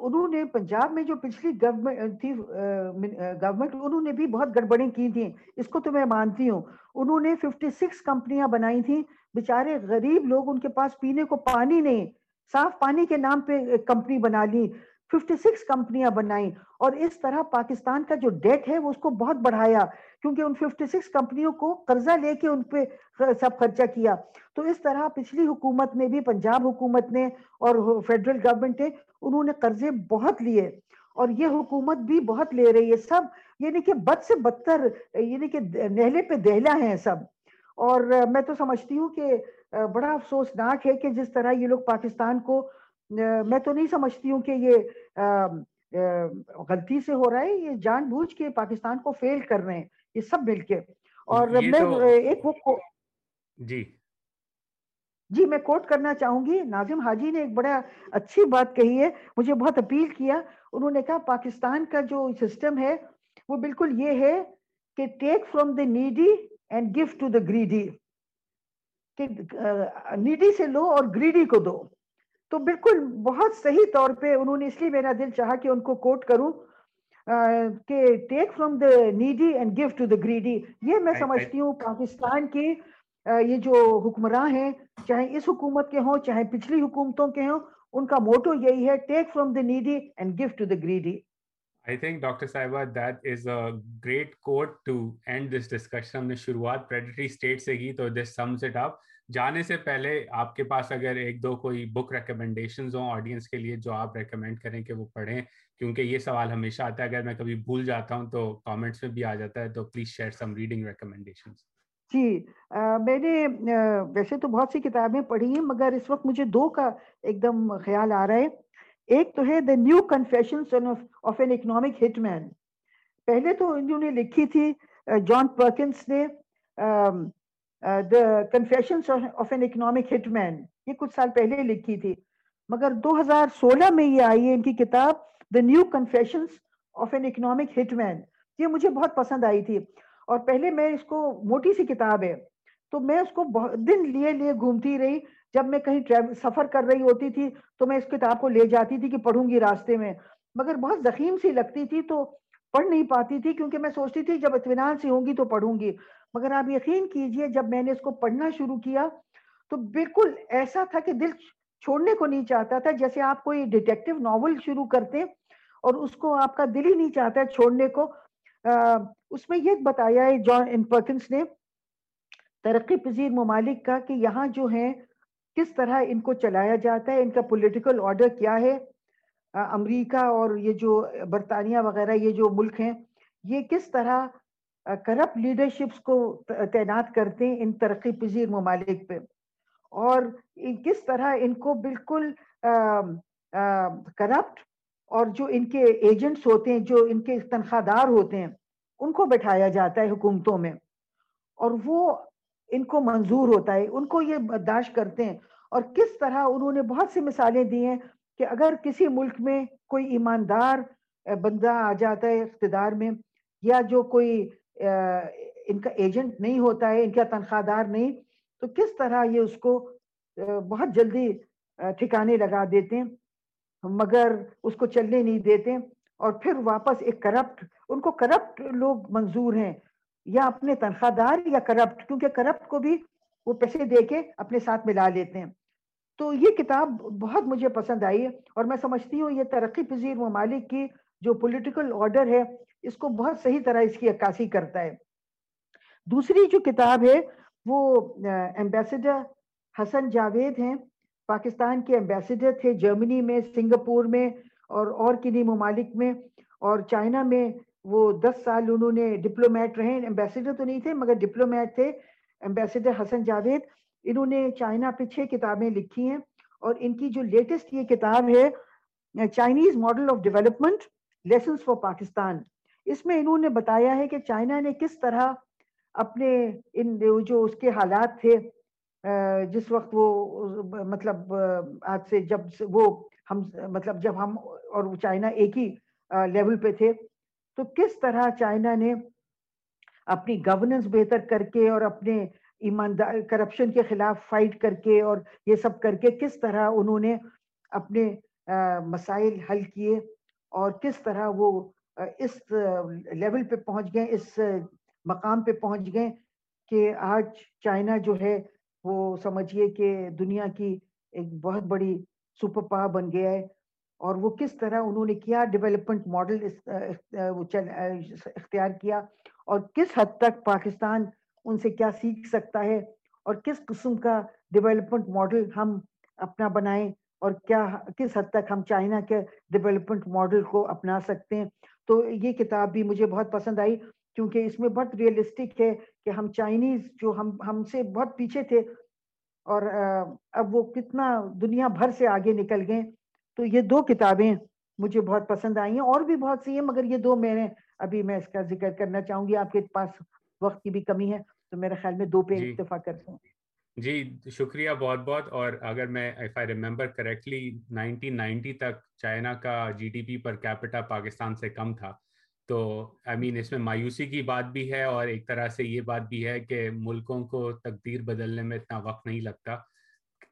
انہوں نے پنجاب میں جو پچھلی گورنمنٹ تھی گورنمنٹ، انہوں نے بھی بہت گڑبڑیں کی تھیں۔ اس کو تو میں مانتی ہوں۔ انہوں نے ففٹی سکس کمپنیاں بنائی تھیں۔ بیچارے غریب لوگ ان کے پاس پینے کو پانی نہیں، صاف پانی کے نام پہ کمپنی بنا لی۔ ففٹی سکس کمپنیاں بنائیں۔ اور اس طرح پاکستان کا جو ڈیٹ ہے وہ اس کو بہت بڑھایا، کیونکہ ان ففٹی سکس کمپنیوں کو قرضہ لے کے ان پہ سب خرچہ کیا۔ تو اس طرح پچھلی حکومت نے بھی، پنجاب حکومت نے اور فیڈرل گورنمنٹ نے، انہوں نے قرضے بہت لیے۔ اور یہ حکومت بھی بہت لے رہی ہے۔ سب یعنی کہ بد سے بدتر یعنی کہ نہلے پہ دہلا ہیں سب۔ اور میں تو سمجھتی ہوں کہ بڑا افسوسناک ہے کہ جس طرح یہ لوگ پاکستان کو، میں تو نہیں سمجھتی ہوں کہ یہ غلطی سے ہو رہا ہے یہ جان بوجھ کے پاکستان کو فیل کر رہے ہیں یہ سب مل کے۔ اور میں ایک وہ جی۔ جی میں کوٹ کرنا چاہوں گی۔ ناظم حاجی نے ایک بڑا اچھی بات کہی ہے مجھے بہت اپیل کیا۔ انہوں نے کہا پاکستان کا جو سسٹم ہے وہ بالکل یہ ہے کہ take from the needy and gift to the greedy کہ نیڈی سے لو اور گریڈی کو دو۔ تو بالکل بہت صحیح طور پہ انہوں نے اس لیے میرا دل چاہا کہ ان کو کوٹ کروں کہ take from the needy and give to the greedy یہ میں سمجھتی ہوں پاکستان کی یہ جو حکمراں ہیں چاہے اس حکومت کے ہوں چاہے پچھلی حکومتوں کے ہوں ان کا موٹو یہی ہے take from the needy and give to the greedy I think Dr. Saiba that is a great quote to end this discussion. ہم نے شروعات predatory state سے کی تو this sums it up. جانے سے پہلے آپ کے پاس اگر ایک دو کوئی بک ریکمنڈیشنز ہوں آڈینس کے لیے جو آپ ریکمینڈ کریں کہ وہ پڑھیں، کیونکہ یہ سوال ہمیشہ آتا ہے، اگر میں کبھی بھول جاتا ہوں تو کامنٹس میں بھی آ جاتا ہے، تو please share some reading recommendations جی میں نے ویسے تو بہت سی کتابیں پڑھی ہیں، مگر اس وقت مجھے دو کا ایک دم خیال آ رہا ہے۔ ایک تو ہے the new confession of an economic hit man پہلے تو انہوں نے لکھی تھی جان پرکنس نے confessions of an economic hit man یہ کچھ سال پہلے لکھی تھی۔ مگر دو ہزار سولہ میں یہ آئی ہے ان کی کتاب the new confessions of an economic hit man یہ مجھے بہت پسند آئی تھی۔ اور پہلے میں اس کو موٹی سی کتاب ہے، تو میں اس کو بہت دن لیے لیے گھومتی رہی۔ جب میں کہیں سفر کر رہی ہوتی تھی، تو میں اس کتاب کو لے جاتی تھی کہ پڑھوں گی راستے میں۔ مگر بہت زخیم سی لگتی تھی تو پڑھ نہیں پاتی تھی، کیونکہ میں سوچتی تھی جب اطمینان سے ہوں گی تو پڑھوں گی۔ مگر آپ یقین کیجیے جب میں نے اس کو پڑھنا شروع کیا تو بالکل ایسا تھا کہ دل چھوڑنے کو نہیں چاہتا تھا جیسے آپ کوئی ڈیٹیکٹیو ناول شروع کرتے اور اس کو آپ کا دل ہی نہیں چاہتا ہے چھوڑنے کو۔ اس میں یہ بتایا ہے جان ان پرکنس نے، ترقی پذیر ممالک کا کہ یہاں جو ہیں، کس طرح ان کو چلایا جاتا ہے، ان کا پولیٹیکل آرڈر کیا ہے امریکہ اور یہ جو برطانیہ وغیرہ، یہ جو ملک ہیں، یہ کس طرح کرپٹ لیڈرشپس کو تعینات کرتے ہیں ان ترقی پذیر ممالک پہ۔ اور کس طرح ان کو بالکل کرپٹ اور جو ان کے ایجنٹس ہوتے ہیں، جو ان کے تنخواہ دار ہوتے ہیں، ان کو بٹھایا جاتا ہے حکومتوں میں۔ اور وہ ان کو منظور ہوتا ہے، ان کو یہ برداشت کرتے ہیں۔ اور کس طرح انہوں نے بہت سی مثالیں دی ہیں کہ اگر کسی ملک میں کوئی ایماندار بندہ آ جاتا ہے اقتدار میں، یا جو کوئی ان کا ایجنٹ نہیں ہوتا ہے، ان کا تنخواہ دار نہیں، تو کس طرح یہ اس کو بہت جلدی ٹھکانے لگا دیتے ہیں، مگر اس کو چلنے نہیں دیتے اور پھر واپس ایک کرپٹ ان کو کرپٹ لوگ منظور ہیں، یا اپنے تنخواہ دار یا کرپٹ کیونکہ کرپٹ کو بھی وہ پیسے دے کے اپنے ساتھ ملا لیتے ہیں۔ تو یہ کتاب بہت مجھے پسند آئی ہے اور میں سمجھتی ہوں یہ ترقی پذیر ممالک کی جو پولیٹیکل آرڈر ہے اس کو بہت صحیح طرح اس کی عکاسی کرتا ہے۔ دوسری جو کتاب ہے وہ ایمبیسڈر حسن جاوید ہیں۔ پاکستان کے ایمبیسڈر تھے، جرمنی میں، سنگاپور میں اور اور کنی ممالک میں۔ اور چائنا میں وہ دس سال انہوں نے ڈپلومیٹ رہے۔ ایمبیسڈر تو نہیں تھے، مگر ڈپلومیٹ تھے۔ ایمبیسڈر حسن جاوید، انہوں نے چائنا پہ چھ کتابیں لکھی ہیں۔ اور ان کی جو لیٹسٹ یہ کتاب ہے Chinese model of development lessons for Pakistan اس میں انہوں نے بتایا ہے کہ چائنا نے کس طرح اپنے ان جو اس کے حالات تھے جس وقت وہ مطلب آج سے جب وہ ہم مطلب جب ہم اور چائنا ایک ہی لیول پہ تھے، تو کس طرح چائنا نے اپنی گورننس بہتر کر کے اور اپنے ایماندار کرپشن کے خلاف فائٹ کر کے اور یہ سب کر کے کس طرح انہوں نے اپنے مسائل حل کیے اور کس طرح وہ اس لیول پہ پہنچ گئے، اس مقام پہ پہنچ گئے کہ آج چائنا جو ہے وہ سمجھیے کہ دنیا کی ایک بہت بڑی سپر پاور بن گیا ہے اور وہ کس طرح انہوں نے کیا ڈیولپمنٹ ماڈل اختیار کیا اور کس حد تک پاکستان ان سے کیا سیکھ سکتا ہے اور کس قسم کا ڈیولپمنٹ ماڈل ہم اپنا بنائیں اور کیا کس حد تک ہم چائنا کے ڈیولپمنٹ ماڈل کو اپنا سکتے ہیں؟ تو یہ کتاب بھی مجھے بہت پسند آئی کیونکہ اس میں بہت ریئلسٹک ہے کہ ہم چائنیز جو ہم ہم سے بہت پیچھے تھے اور اب وہ کتنا دنیا بھر سے آگے نکل گئے۔ تو یہ دو کتابیں مجھے بہت پسند آئی ہیں اور بھی بہت سی ہیں مگر یہ دو میں نے ابھی میں اس کا ذکر کرنا چاہوں گی۔ آپ کے پاس وقت کی بھی کمی ہے تو میرے خیال میں دو پہ جی۔ اتفاق کرتے ہیں جی شکریہ بہت بہت، اور اگر میں if I remember correctly nineteen ninety تک چائنا کا G D P per capita Pakistan سے کم تھا۔ تو آئی مین اس میں مایوسی کی بات بھی ہے، اور ایک طرح سے یہ بات بھی ہے کہ ملکوں کو تقدیر بدلنے میں اتنا وقت نہیں لگتا۔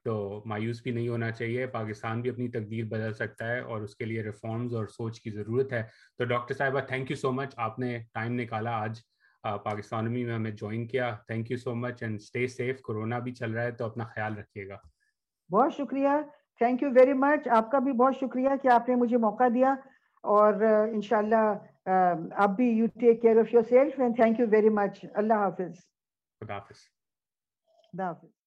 تو، مایوس بھی نہیں ہونا چاہیے، پاکستان بھی اپنی تقدیر بدل سکتا ہے، اور اس کے لیے ریفارمز اور سوچ کی ضرورت ہے۔ تو، ڈاکٹر صاحبہ تھینک یو سو مچ آپ نے ٹائم نکالا آج۔ پاکستانی میں ہمیں جوائن کیا. Thank you so much and stay safe corona بھی چل رہا ہے تو اپنا خیال رکھیے گا. بہت شکریہ. تھینک یو ویری مچ آپ کا بھی بہت شکریہ کہ آپ نے مجھے موقع دیا. اور انشاءاللہ آپ بھی you take care of yourself and thank you very much اللہ حافظ. خدا حافظ. خدا حافظ.